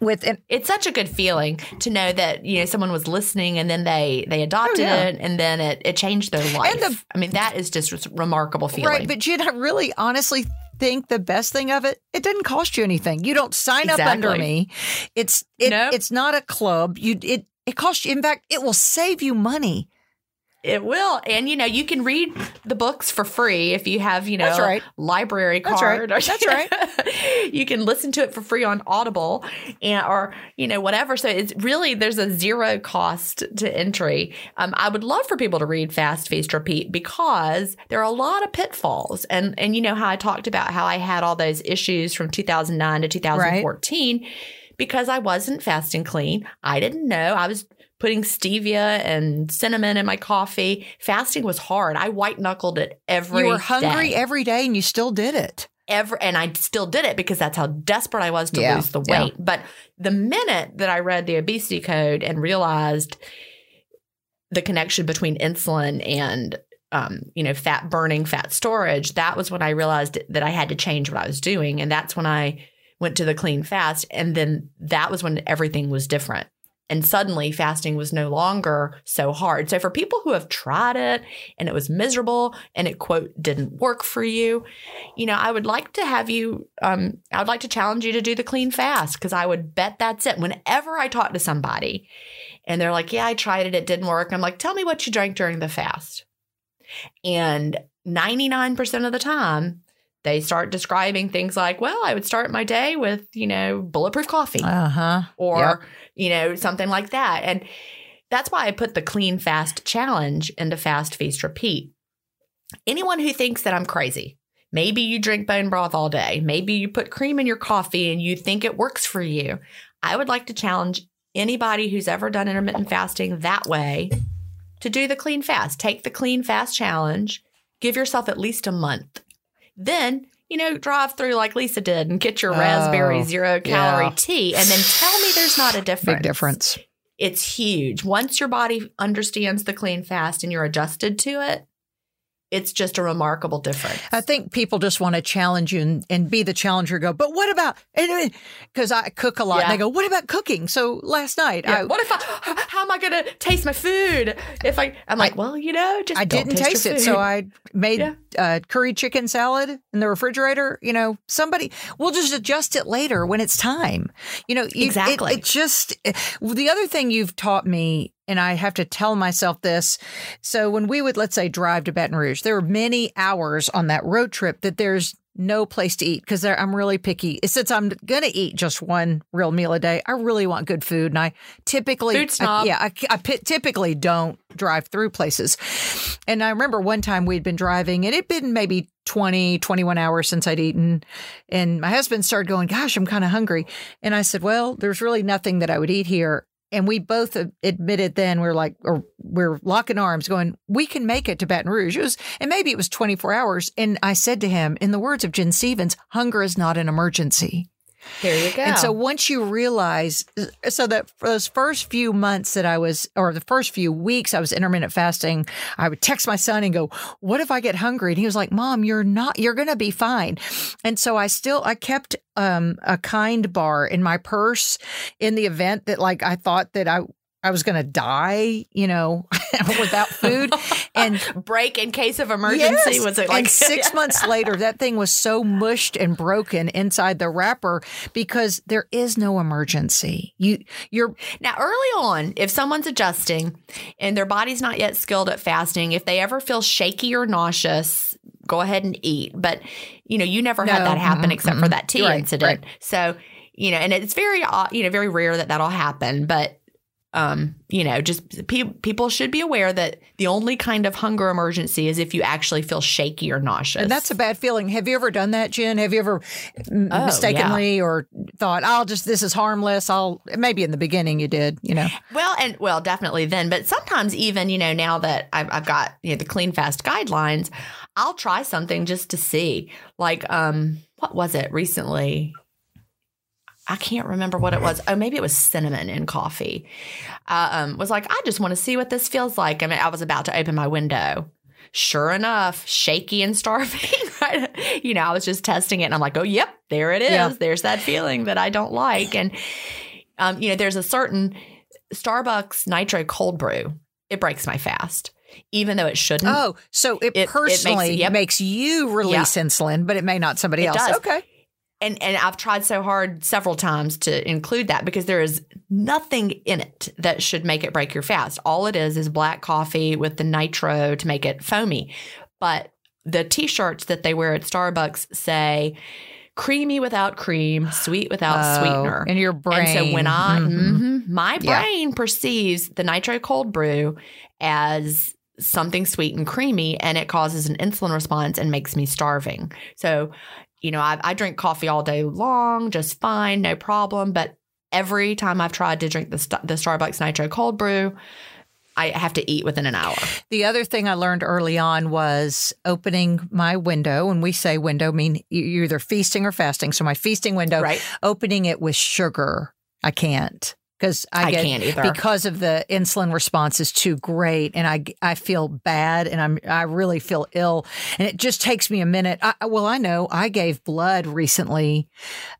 Speaker 1: with
Speaker 3: it. It's such a good feeling to know that you know someone was listening and then they they adopted oh, yeah. it and then it, it changed their life. The, I mean that is just a remarkable feeling.
Speaker 1: Right, but you know, really honestly think the best thing of it it didn't cost you anything. You don't sign exactly. up under me. It's it, nope. it's not a club. You it it costs you in fact it will save you money.
Speaker 3: It will. And you know, you can read the books for free if you have, you know,
Speaker 1: That's right.
Speaker 3: library card.
Speaker 1: That's right. That's *laughs*
Speaker 3: right. you can listen to it for free on Audible and or, you know, whatever. So it's really there's a zero cost to entry. Um, I would love for people to read Fast Feast Repeat because there are a lot of pitfalls. And and you know how I talked about how I had all those issues from 2009 to 2014 right. because I wasn't fast and clean. I didn't know. I was putting stevia and cinnamon in my coffee. Fasting was hard. I white knuckled it every
Speaker 1: You were hungry
Speaker 3: day.
Speaker 1: every day and you still did it.
Speaker 3: Every, and I still did it because that's how desperate I was to yeah, lose the weight. Yeah. But the minute that I read the obesity code and realized the connection between insulin and um, you know, fat burning, fat storage, that was when I realized that I had to change what I was doing. And that's when I went to the clean fast. And then that was when everything was different. And suddenly fasting was no longer so hard. So for people who have tried it and it was miserable and it quote didn't work for you, you know, I would like to have you um I would like to challenge you to do the clean fast because I would bet that's it. Whenever I talk to somebody and they're like, "Yeah, I tried it, it didn't work." I'm like, "Tell me what you drank during the fast." And 99% of the time, they start describing things like, well, I would start my day with, you know, bulletproof coffee
Speaker 1: Uh huh.
Speaker 3: or,
Speaker 1: Yep.
Speaker 3: you know, something like that. And that's why I put the clean fast challenge into fast feast repeat. Anyone who thinks that I'm crazy, maybe you drink bone broth all day, maybe you put cream in your coffee and you think it works for you. I would like to challenge anybody who's ever done intermittent fasting that way to do the clean fast. Take the clean fast challenge, give yourself at least a month. Then, you know, drive through like Lisa did and get your
Speaker 1: Oh,
Speaker 3: raspberry zero calorie
Speaker 1: yeah.
Speaker 3: tea and then tell me there's not a *sighs* difference.
Speaker 1: Big difference.
Speaker 3: It's huge. Once your body understands the clean fast and you're adjusted to it, it's just a remarkable difference.
Speaker 1: I think people just want to challenge you and, and be the challenger. Go, but what about? *laughs* Because I cook a lot, and
Speaker 3: Yeah.
Speaker 1: they go, "What about cooking?" So last night,
Speaker 3: Yeah,
Speaker 1: I,
Speaker 3: what if I? *gasps* How am I going to taste my food? If I, I'm like, well, you know, just
Speaker 1: I didn't taste
Speaker 3: your
Speaker 1: it, so. I made
Speaker 3: Yeah.
Speaker 1: uh, curry chicken salad in the refrigerator. You know, somebody we'll just adjust it later when it's time. You know, you, it-
Speaker 3: Exactly.
Speaker 1: It, just the other thing you've taught me, and I have to tell myself this. So when we would let's say drive to Baton Rouge, there were many hours on that road trip that there's no place to eat because I'm really picky. Since I'm going to eat just one real meal a day, I really want good food, and I typically,
Speaker 3: Food snob.
Speaker 1: I, yeah, I, I typically don't drive through places. And I remember one time we'd been driving and it'd been maybe 20, 21 hours since I'd eaten. And my husband started going, Gosh, I'm kind of hungry. And I said, Well, there's really nothing that I would eat here. And we both admitted then we're like, or we're locking arms going, we can make it to Baton Rouge. Was, and maybe it was 24 hours. And I said to him, in the words of Gin Stephens, hunger is not an emergency.
Speaker 3: There you go.
Speaker 1: And so once you realize, so that for those first few months that I was, or the first few weeks I was intermittent fasting, I would text my son and go, What if I get hungry? And he was like, Mom, you're not, you're going to be fine. And so I still, I kept um, a kind bar in my purse in the event that like I thought that I, I was going to die, you know, *laughs* without food. *laughs* And
Speaker 3: break in case of emergency
Speaker 1: Yes.
Speaker 3: was it like
Speaker 1: and six *laughs* months later, that thing was so mushed and broken inside the wrapper because there is no emergency. You, you're
Speaker 3: Now, early on, if someone's adjusting and their body's not yet skilled at fasting, if they ever feel shaky or nauseous, go ahead and eat. But you know, you never had that happen
Speaker 1: mm-mm,
Speaker 3: except for that tea
Speaker 1: Right,
Speaker 3: incident. So you know, and it's very uh, you know very rare that that'll happen, but. Um, you know, just pe- people should be aware that the only kind of hunger emergency is if you actually feel shaky or nauseous.
Speaker 1: and that's a bad feeling. Have you ever done that, Gin? Have you ever m-
Speaker 3: Oh,
Speaker 1: mistakenly or thought, "I'll just this is harmless"? I'll maybe in the beginning you did, you know.
Speaker 3: Well, and well, definitely then, but sometimes even you know now that I've, I've got you know the clean fast guidelines, I'll try something just to see. Like, um, what was it recently? I can't remember what it was. Oh, maybe it was cinnamon in coffee. Um, was like, I just want to see what this feels like. I mean, I was about to open my window. Sure enough, shaky and starving. *laughs* Right? You know, I was just testing it, and I'm like, oh, yep, there it is.
Speaker 1: Yeah.
Speaker 3: There's that feeling that I don't like, and um, you know, there's a certain Starbucks Nitro Cold Brew. It breaks my fast, even though it shouldn't.
Speaker 1: Oh, so it,
Speaker 3: It- it makes-
Speaker 1: personally
Speaker 3: yep.
Speaker 1: makes you release insulin, but it may not somebody
Speaker 3: It
Speaker 1: else.
Speaker 3: does.
Speaker 1: Okay.
Speaker 3: And and I've tried so hard several times to include that because there is nothing in it that should make it break your fast. All it is is black coffee with the nitro to make it foamy. But the t-shirts that they wear at Starbucks say creamy without cream, sweet without
Speaker 1: Oh,
Speaker 3: sweetener.
Speaker 1: in your brain.
Speaker 3: And so when I,
Speaker 1: Mhm.
Speaker 3: mhm, my
Speaker 1: Yeah.
Speaker 3: brain perceives the nitro cold brew as something sweet and creamy, and it causes an insulin response and makes me starving. So, you know, I, I drink coffee all day long, just fine, no problem. But every time I've tried to drink the the Starbucks nitro cold brew, I have to eat within an hour.
Speaker 1: The other thing I learned early on was opening my window. When we say window, mean you're either feasting or fasting. So my feasting window,
Speaker 3: Right.
Speaker 1: opening it with sugar, I can't because I,
Speaker 3: I
Speaker 1: get
Speaker 3: can't either.
Speaker 1: because of the insulin response is too great, and I I feel bad, and I'm I really feel ill, and it just takes me a minute. I, well, I know I gave blood recently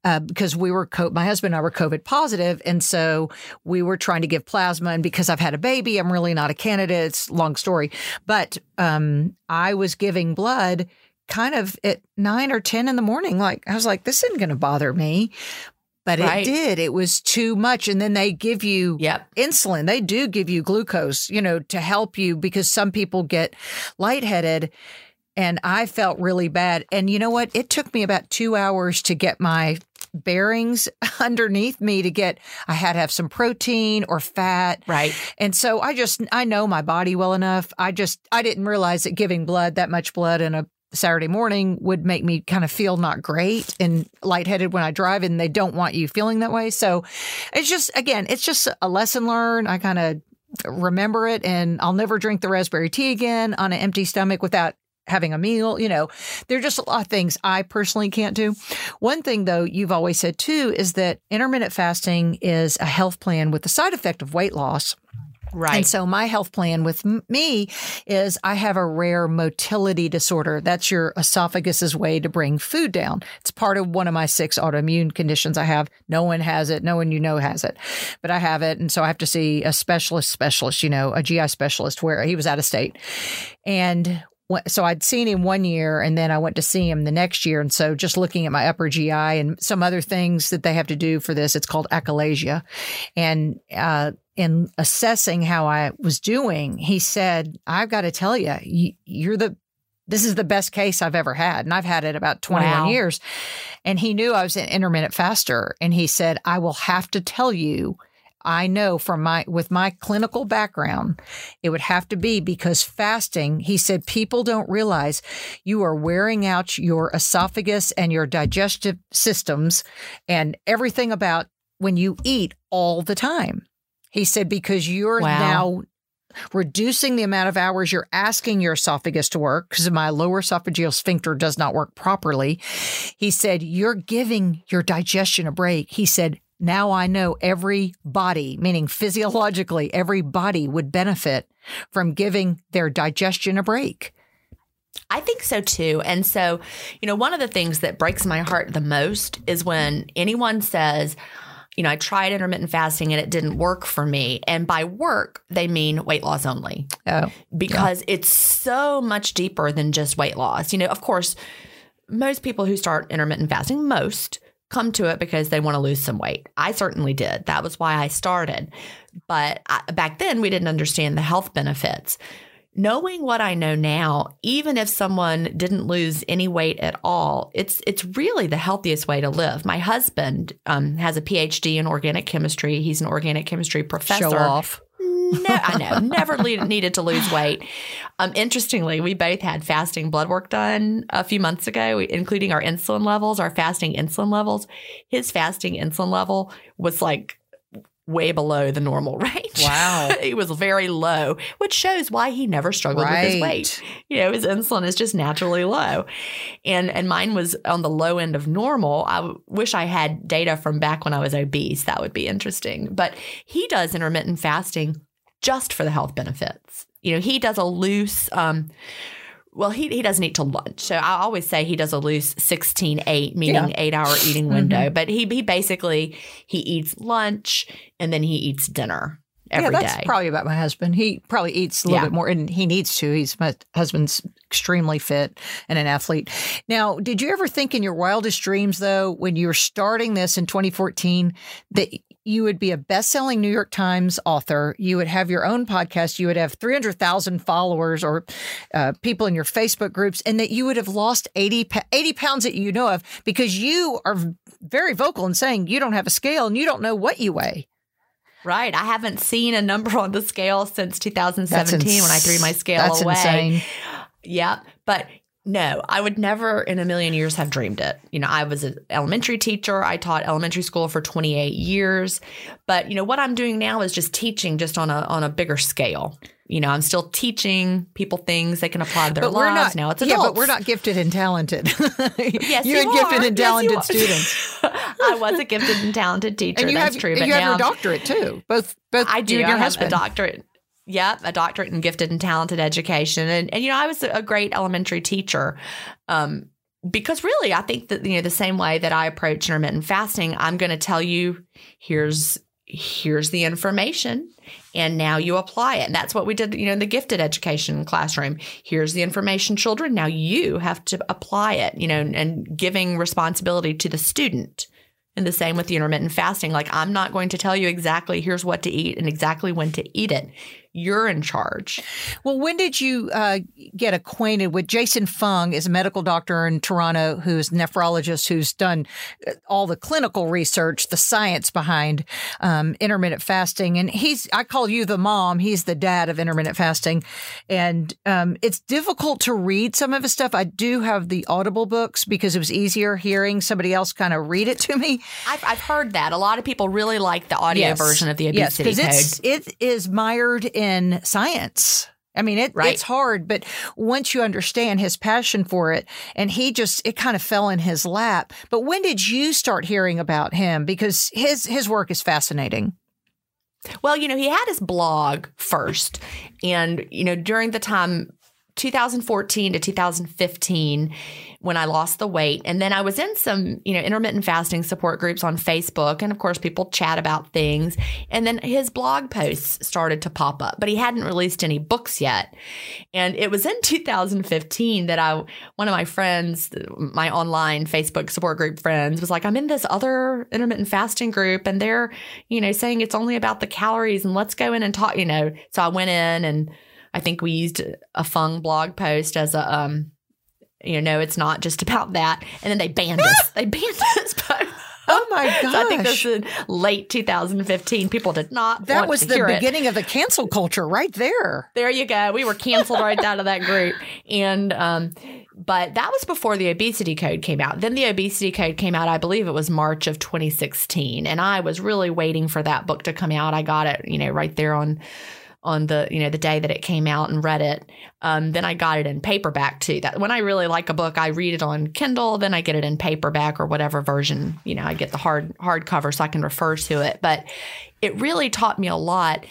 Speaker 1: uh, because we were co- my husband and I were COVID positive, and so we were trying to give plasma, and because I've had a baby, I'm really not a candidate. It's a long story, but um, I was giving blood kind of at nine or 10 in the morning. Like, I was like, this isn't going to bother me. But
Speaker 3: Right.
Speaker 1: it did. It was too much. And then they give you
Speaker 3: Yep.
Speaker 1: insulin. They do give you glucose, you know, to help you because some people get lightheaded. And I felt really bad. And you know what? It took me about two hours to get my bearings *laughs* underneath me to get, I had to have some protein or fat.
Speaker 3: Right.
Speaker 1: And so I just, I know my body well enough. I just, I didn't realize that giving blood, that much blood in a Saturday morning would make me kind of feel not great and lightheaded when I drive, and they don't want you feeling that way. So it's just, again, it's just a lesson learned. I kind of remember it, and I'll never drink the raspberry tea again on an empty stomach without having a meal. You know, there are just a lot of things I personally can't do. One thing, though, you've always said too is that intermittent fasting is a health plan with the side effect of weight loss.
Speaker 3: Right.
Speaker 1: And so my health plan with me is I have a rare motility disorder. That's your esophagus's way to bring food down. It's part of one of my six autoimmune conditions I have. No one has it. No one you know has it, but I have it. And so I have to see a specialist specialist, you know, a GI specialist where he was out of state. And so I'd seen him one year and then I went to see him the next year. And so just looking at my upper GI and some other things that they have to do for this, it's called achalasia. And, uh, in assessing how I was doing, he said, I've got to tell you, you you're the, this is the best case I've ever had. And I've had it about 21
Speaker 3: Wow.
Speaker 1: years. And he knew I was an intermittent faster. And he said, I will have to tell you, I know from my, with my clinical background, it would have to be because fasting, he said, people don't realize you are wearing out your esophagus and your digestive systems and everything about when you eat all the time. He said, because you're
Speaker 3: Wow.
Speaker 1: now reducing the amount of hours you're asking your esophagus to work because my lower esophageal sphincter does not work properly. He said, You're giving your digestion a break. He said, Now I know every body, meaning physiologically, every body would benefit from giving their digestion a break.
Speaker 3: I think so too. And so, you know, one of the things that breaks my heart the most is when anyone says, you know, I tried intermittent fasting and it didn't work for me. And by work, they mean weight loss only
Speaker 1: Oh,
Speaker 3: because it's so much deeper than just weight loss. You know, of course, most people who start intermittent fasting, most come to it because they want to lose some weight. I certainly did. That was why I started. But I, back then, we didn't understand the health benefits. Knowing what I know now, even if someone didn't lose any weight at all, it's it's really the healthiest way to live. My husband um, has a PhD in organic chemistry. He's an organic chemistry professor
Speaker 1: show off.
Speaker 3: no, I know. Never le- needed to lose weight. Um, interestingly, we both had fasting blood work done a few months ago, including our insulin levels, our fasting insulin levels. His fasting insulin level was like way below the normal *laughs* range.
Speaker 1: Wow. *laughs*
Speaker 3: it was very low, which shows why he never struggled with his weight. You know, his insulin is just naturally low. And and mine was on the low end of normal. I w- wish I had data from back when I was obese. That would be interesting. But he does intermittent fasting just for the health benefits. You know, he does a loose um well, he, he doesn't eat till lunch. So I always say he does a loose 16 8, meaning
Speaker 1: Yeah.
Speaker 3: eight hour eating mm-hmm. window. But he, he basically, he eats lunch and then he eats dinner every
Speaker 1: yeah,
Speaker 3: day.
Speaker 1: that's probably about my husband. He probably eats a little
Speaker 3: Yeah.
Speaker 1: bit more, and he needs to. He's my husband's extremely fit and an athlete. Now, did you ever think in your wildest dreams, though, when you were starting this in 2014, that you would be a best-selling New York Times author, you would have your own podcast, you would have 300,000 followers or uh, people in your Facebook groups, and that you would have lost 80, 80 pounds that you know of because you are very vocal in saying you don't have a scale and you don't know what you weigh.
Speaker 3: Right. I haven't seen a number *laughs* on the scale since 2017 when I threw my scale
Speaker 1: That's
Speaker 3: away.
Speaker 1: insane.
Speaker 3: Yeah. But no, I would never in a million years have dreamed it. You know, I was an elementary teacher. I taught elementary school for 28 years. But, you know, what I'm doing now is just teaching just on a on a bigger scale. You know, I'm still teaching people things they can apply to their
Speaker 1: but
Speaker 3: lives.
Speaker 1: not
Speaker 3: now it's
Speaker 1: yeah,
Speaker 3: adults.
Speaker 1: but we're not gifted and talented. *laughs*
Speaker 3: Yes,
Speaker 1: you
Speaker 3: you are.
Speaker 1: gifted and
Speaker 3: Yes, you
Speaker 1: talented
Speaker 3: are.
Speaker 1: students. *laughs*
Speaker 3: I was a gifted and talented teacher.
Speaker 1: and you
Speaker 3: That's
Speaker 1: have,
Speaker 3: true.
Speaker 1: you
Speaker 3: But
Speaker 1: have
Speaker 3: now
Speaker 1: your doctorate too. Both both
Speaker 3: I do.
Speaker 1: you and
Speaker 3: I
Speaker 1: your
Speaker 3: have
Speaker 1: husband.
Speaker 3: a doctorate. Yep, a doctorate in gifted and talented education, and and you know I was a great elementary teacher. Um, because really, I think that you know the same way that I approach intermittent fasting, I'm going to tell you here's here's the information and now you apply it. And that's what we did you know in the gifted education classroom. Here's the information children now you have to apply it you know and giving responsibility to the student. And the same with the intermittent fasting. Like i'm not going to tell you exactly here's what to eat and exactly when to eat it you're in charge
Speaker 1: Well, when did you uh, get acquainted with Jason Fung? Is a medical doctor in Toronto who's a nephrologist who's done uh, all the clinical research, the science behind um, intermittent fasting, and he's I call you the mom. He's the dad of intermittent fasting, and um, it's difficult to read some of his stuff. I do have the Audible books because it was easier hearing somebody else kind of read it to me.
Speaker 3: I've, I've heard that a lot of people really like the audio
Speaker 1: Yes.
Speaker 3: version of the
Speaker 1: yes,
Speaker 3: obesity code
Speaker 1: it's it is mired in science. I mean, it,
Speaker 3: Right.
Speaker 1: it's hard, but once you understand his passion for it, and he just it kind of fell in his lap. But when did you start hearing about him? Because his his work is fascinating.
Speaker 3: Well, you know, he had his blog first. And, you know, during the time 2014 to 2015 when I lost the weight. And then I was in some, you know, intermittent fasting support groups on Facebook. And of course, people chat about things. And then his blog posts started to pop up, but he hadn't released any books yet. And it was in *laughs* 2015 that I, one of my friends, my online Facebook support group friends, was like, I'm in this other intermittent fasting group and they're, you know, saying it's only about the calories and let's go in and talk, you know. So I went in and I think we used a Fung blog post as a, um, you know, no, it's not just about that. And then they banned *laughs* us. They banned *laughs* us. But
Speaker 1: Oh my gosh!
Speaker 3: so I think this is in late 2015. People did not.
Speaker 1: that was the
Speaker 3: hear it.
Speaker 1: beginning of the cancel culture right there.
Speaker 3: There you go. We were canceled right out of that group. And um but that was before the obesity code came out. Then the obesity code came out, I believe it was March of 2016, and I was really waiting for that book to come out. I got it, you know, right there on on the you know the day that it came out and read it. Um, then I got it in paperback too. That when I really like a book, I read it on Kindle. Then I get it in paperback or whatever version. You know, I get the hard hardcover so I can refer to it. But it really taught me a lot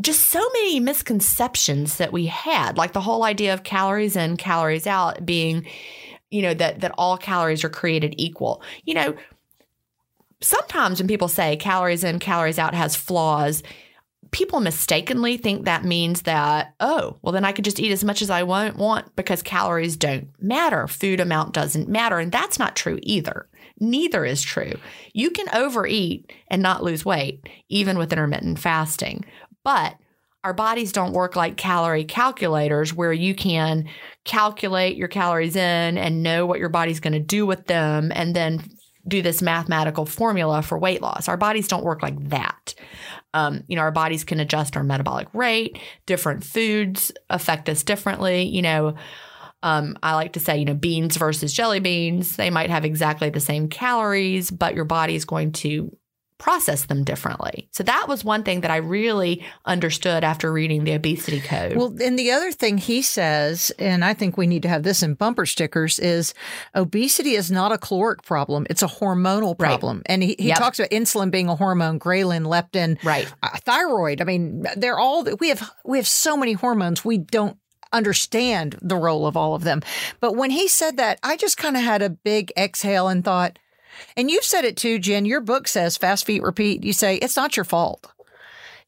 Speaker 3: just so many misconceptions that we had, like the whole idea of calories in, calories out being, you know, that that all calories are created equal. You know, sometimes when people say calories in, calories out has flaws, people mistakenly think that means that, oh, well, then I could just eat as much as I want, want because calories don't matter. Food amount doesn't matter. And that's not true either. Neither is true. You can overeat and not lose weight, even with intermittent fasting. But our bodies don't work like calorie calculators where you can calculate your calories in and know what your body's going to do with them and then do this mathematical formula for weight loss. Our bodies don't work like that. Um, you know, our bodies can adjust our metabolic rate. Different foods affect us differently. You know, um, I like to say, you know, beans versus jelly beans, they might have exactly the same calories, but your body is going to process them differently. So that was one thing that I really understood after reading the obesity code.
Speaker 1: Well, and the other thing he says, and I think we need to have this in bumper stickers, is obesity is not a caloric problem; it's a hormonal
Speaker 3: Right.
Speaker 1: problem. And he, he
Speaker 3: Yep.
Speaker 1: talks about insulin being a hormone, ghrelin, leptin,
Speaker 3: right.
Speaker 1: uh, thyroid. I mean, they're all we have. We have so many hormones. We don't understand the role of all of them. But when he said that, I just kind of had a big exhale and thought. And you've said it too, Gin. Your book says fast feast repeat. You say it's not your fault.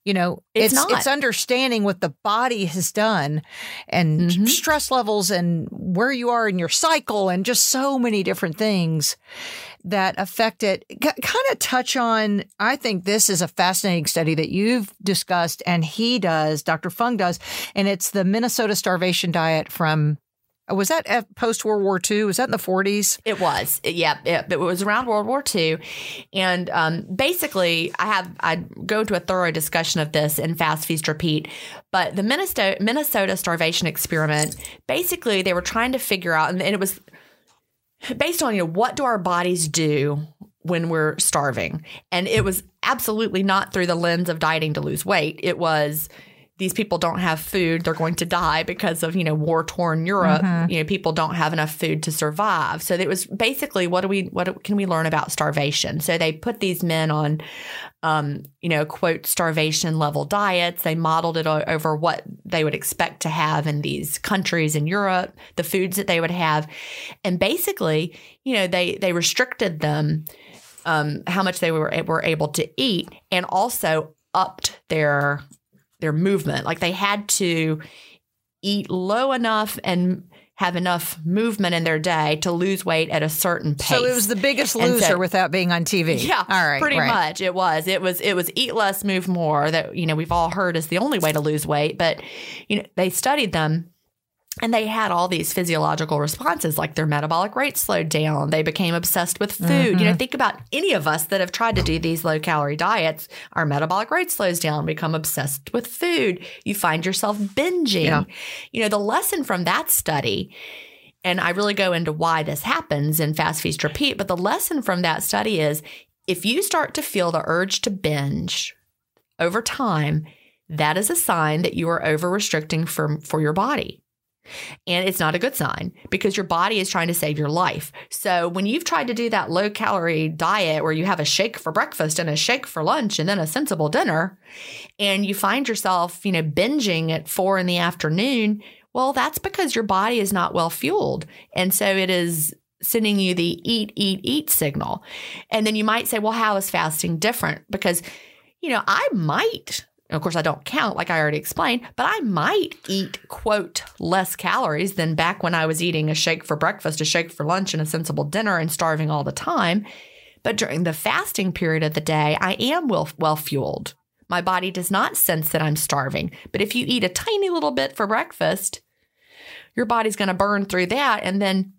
Speaker 1: You know,
Speaker 3: It's
Speaker 1: it's
Speaker 3: not.
Speaker 1: it's understanding what the body has done and
Speaker 3: Mhm.
Speaker 1: stress levels and where you are in your cycle and just so many different things that affect it. K- kind of touch on, I think this is a fascinating study that you've discussed and he does, Dr. Fung does, and it's the Minnesota starvation diet from, was that post World War II? Was that in the 40s?
Speaker 3: It was, yeah. It, it was around World War II, and um, basically, I have I go into a thorough discussion of this in Fast Feast Repeat. But the Minnesota Minnesota starvation experiment, basically, they were trying to figure out, and it was based on you know what do our bodies do when we're starving, and it was absolutely not through the lens of dieting to lose weight. It was these people don't have food they're going to die because of you know war torn europe.
Speaker 1: Mm-hmm.
Speaker 3: you know people don't have enough food to survive. So it was basically what do we what can we learn about starvation? So they put these men on um, you know quote starvation level diets. They modeled it over what they would expect to have in these countries in europe the foods that they would have. And basically you know they they restricted them um, how much they were were able to eat and also upped their their movement. Like they had to eat low enough and have enough movement in their day to lose weight at a certain pace.
Speaker 1: So it was the biggest loser
Speaker 3: so-
Speaker 1: without being on TV. *laughs*
Speaker 3: yeah,
Speaker 1: All right.
Speaker 3: pretty
Speaker 1: right.
Speaker 3: much it was. It was it was eat less, move more. That you know we've all heard is the only way to lose weight. But you know they studied them, and they had all these physiological responses, like their metabolic rate slowed down. They became obsessed with food. You
Speaker 1: Mm-hmm.
Speaker 3: know, think about any of us that have tried to do these low calorie diets. Our metabolic rate slows down. Become obsessed with food. You find yourself binging.
Speaker 1: Yeah.
Speaker 3: You know, the lesson from that study and I really go into why this happens in Fast Feast Repeat. But the lesson from that study is if you start to feel the urge to binge over time, that is a sign that you are over restricting for, for your body. And it's not a good sign because your body is trying to save your life. So when you've tried to do that low calorie diet where you have a shake for breakfast and a shake for lunch and then a sensible dinner, and you find yourself, you know, binging at four in the afternoon, well, that's because your body is not well fueled. And so it is sending you the eat, eat, eat signal. And then you might say, well, how is fasting different? Because, you know, I might, of course, I don't count like I already explained, but I might eat, quote, less calories than back when I was eating a shake for breakfast, a shake for lunch, and a sensible dinner and starving all the time. But during the fasting period of the day, I am well, well fueled. My body does not sense that I'm starving. But if you eat a tiny little bit for breakfast, your body's going to burn through that and then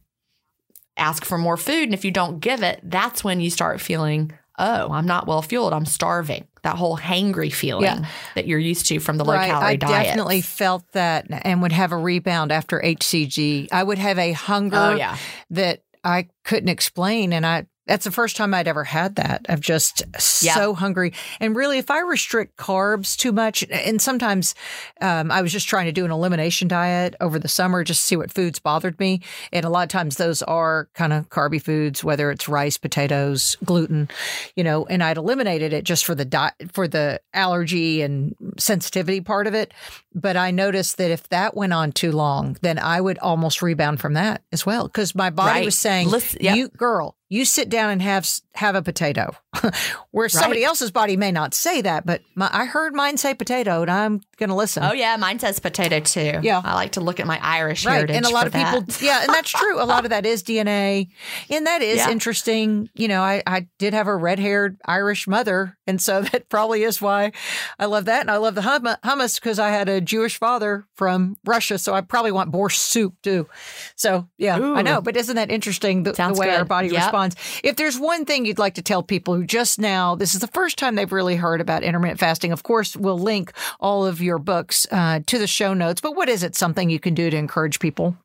Speaker 3: ask for more food. And if you don't give it, that's when you start feeling, oh, I'm not well fueled. I'm starving. That whole hangry feeling
Speaker 1: Yeah.
Speaker 3: that you're used to from the low
Speaker 1: Right.
Speaker 3: calorie diet.
Speaker 1: I definitely felt that and would have a rebound after HCG. I would have a hunger
Speaker 3: Oh, yeah.
Speaker 1: that I couldn't explain. And I, that's the first time I'd ever had that. I'm just
Speaker 3: Yeah.
Speaker 1: so hungry. And really, if I restrict carbs too much, and sometimes um, I was just trying to do an elimination diet over the summer just to see what foods bothered me. And a lot of times those are kind of carby foods, whether it's rice, potatoes, gluten, you know, and I'd eliminated it just for the di- for the allergy and sensitivity part of it. But I noticed that if that went on too long, then I would almost rebound from that as well because my body
Speaker 3: Right.
Speaker 1: was saying,
Speaker 3: Listen- yep.
Speaker 1: "You girl, you sit down and have have a potato." *laughs* Where somebody else's body may not say that, but my, I heard mine say potato, and I'm going to listen.
Speaker 3: Oh, yeah. Mine says potato too.
Speaker 1: Yeah.
Speaker 3: I like to look at my Irish
Speaker 1: Right.
Speaker 3: heritage.
Speaker 1: And a lot of people,
Speaker 3: that.
Speaker 1: yeah, and that's true. A lot of *laughs* that is DNA. And that is
Speaker 3: Yeah.
Speaker 1: interesting. You know, I, I did have a red haired Irish mother. And so *laughs* that probably is why I love that. And I love the hum- hummus because I had a Jewish father from Russia. So I probably want borscht soup too. So yeah, I know. But isn't that interesting the, the way our body
Speaker 3: Yep.
Speaker 1: responds? If there's one thing you'd like to tell people who just now, this is the first time they've really heard about intermittent fasting, of course, we'll link all of your books uh, to the show notes. But what is it something you can do to encourage people?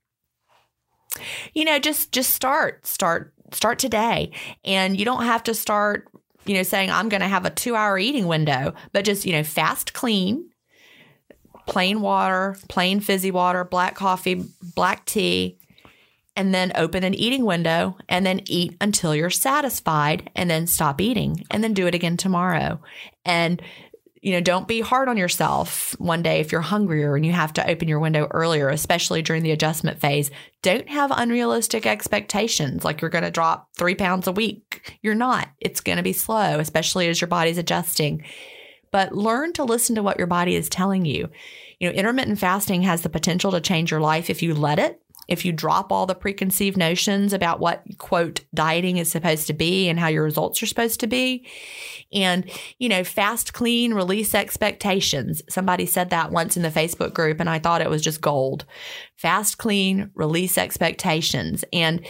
Speaker 3: you know just just start start start today and you don't have to start you know saying i'm going to have a 2 hour eating window but just you know fast clean plain water plain fizzy water black coffee black tea and then open an eating window and then eat until you're satisfied and then stop eating and then do it again tomorrow and you know, don't be hard on yourself one day if you're hungrier and you have to open your window earlier, especially during the adjustment phase. Don't have unrealistic expectations like you're going to drop three pounds a week. You're not. It's going to be slow, especially as your body's adjusting. But learn to listen to what your body is telling you. You know, intermittent fasting has the potential to change your life if you let it. If you drop all the preconceived notions about what, quote, dieting is supposed to be and how your results are supposed to be. And, you know, fast, clean, release expectations. Somebody said that once in the Facebook group, and I thought it was just gold. Fast, clean, release expectations. And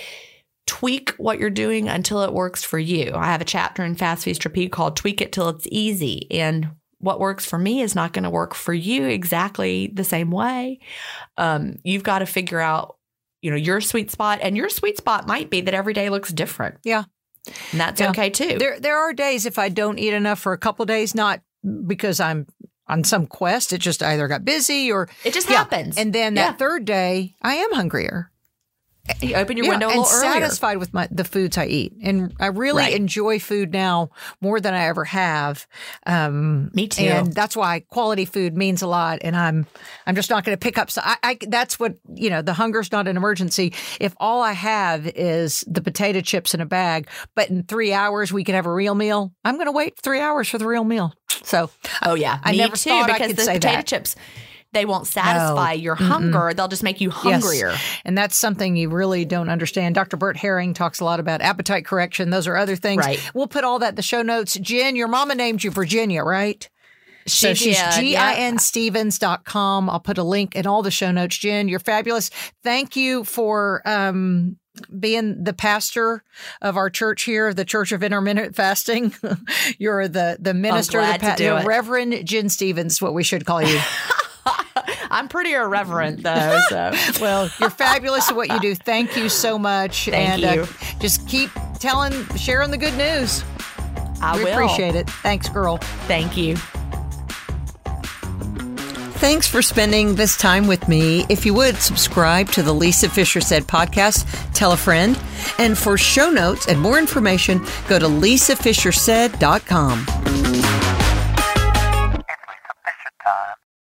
Speaker 3: tweak what you're doing until it works for you. I have a chapter in Fast Feast Repeat called Tweak It Till It's Easy. And what works for me is not going to work for you exactly the same way. Um, you've got to figure out, you know, your sweet spot. And your sweet spot might be that every day looks different.
Speaker 1: Yeah.
Speaker 3: And that's
Speaker 1: Yeah.
Speaker 3: okay too.
Speaker 1: There, there are days if I don't eat enough for a couple days, not because I'm on some quest. It just either got busy or
Speaker 3: It just
Speaker 1: Yeah.
Speaker 3: happens.
Speaker 1: And then
Speaker 3: Yeah.
Speaker 1: that third day, I am hungrier.
Speaker 3: You open your
Speaker 1: Yeah,
Speaker 3: window a
Speaker 1: and
Speaker 3: little earlier.
Speaker 1: satisfied with my the foods I eat, and I really
Speaker 3: Right.
Speaker 1: enjoy food now more than I ever have. Um,
Speaker 3: Me too.
Speaker 1: and that's why quality food means a lot. And I'm I'm just not going to pick up. So I, I that's what you know. The hunger's not an emergency. If all I have is the potato chips in a bag, but in three hours we can have a real meal, I'm going to wait three hours for the real meal. So
Speaker 3: Oh yeah,
Speaker 1: I
Speaker 3: me
Speaker 1: never
Speaker 3: too.
Speaker 1: thought I
Speaker 3: because
Speaker 1: could
Speaker 3: the potato
Speaker 1: that.
Speaker 3: chips, they won't satisfy your hunger. They'll just make you hungrier.
Speaker 1: Yes. And that's something you really don't understand. Dr. Bert Herring talks a lot about appetite correction. Those are other things.
Speaker 3: Right.
Speaker 1: We'll put all that in the show notes. Gin, your mama named you Virginia, right?
Speaker 3: She
Speaker 1: so she's
Speaker 3: did, yeah.
Speaker 1: ginstephens.com. I'll put a link in all the show notes. Gin, you're fabulous. Thank you for um, being the pastor of our church here, the Church of Intermittent Fasting. *laughs* you're the the minister, the
Speaker 3: it.
Speaker 1: Reverend Gin Stephens, what we should call you. *laughs*
Speaker 3: I'm pretty irreverent though. *laughs* So
Speaker 1: Well, you're fabulous at what you do. Thank you so much.
Speaker 3: Thank
Speaker 1: and
Speaker 3: you.
Speaker 1: Uh, just keep telling, sharing the good news.
Speaker 3: I
Speaker 1: we
Speaker 3: will.
Speaker 1: appreciate it. Thanks, girl.
Speaker 3: Thank you.
Speaker 1: Thanks for spending this time with me. If you would subscribe to the Lisa Fisher Said podcast, tell a friend. And for show notes and more information, go to lisafishersaid.com.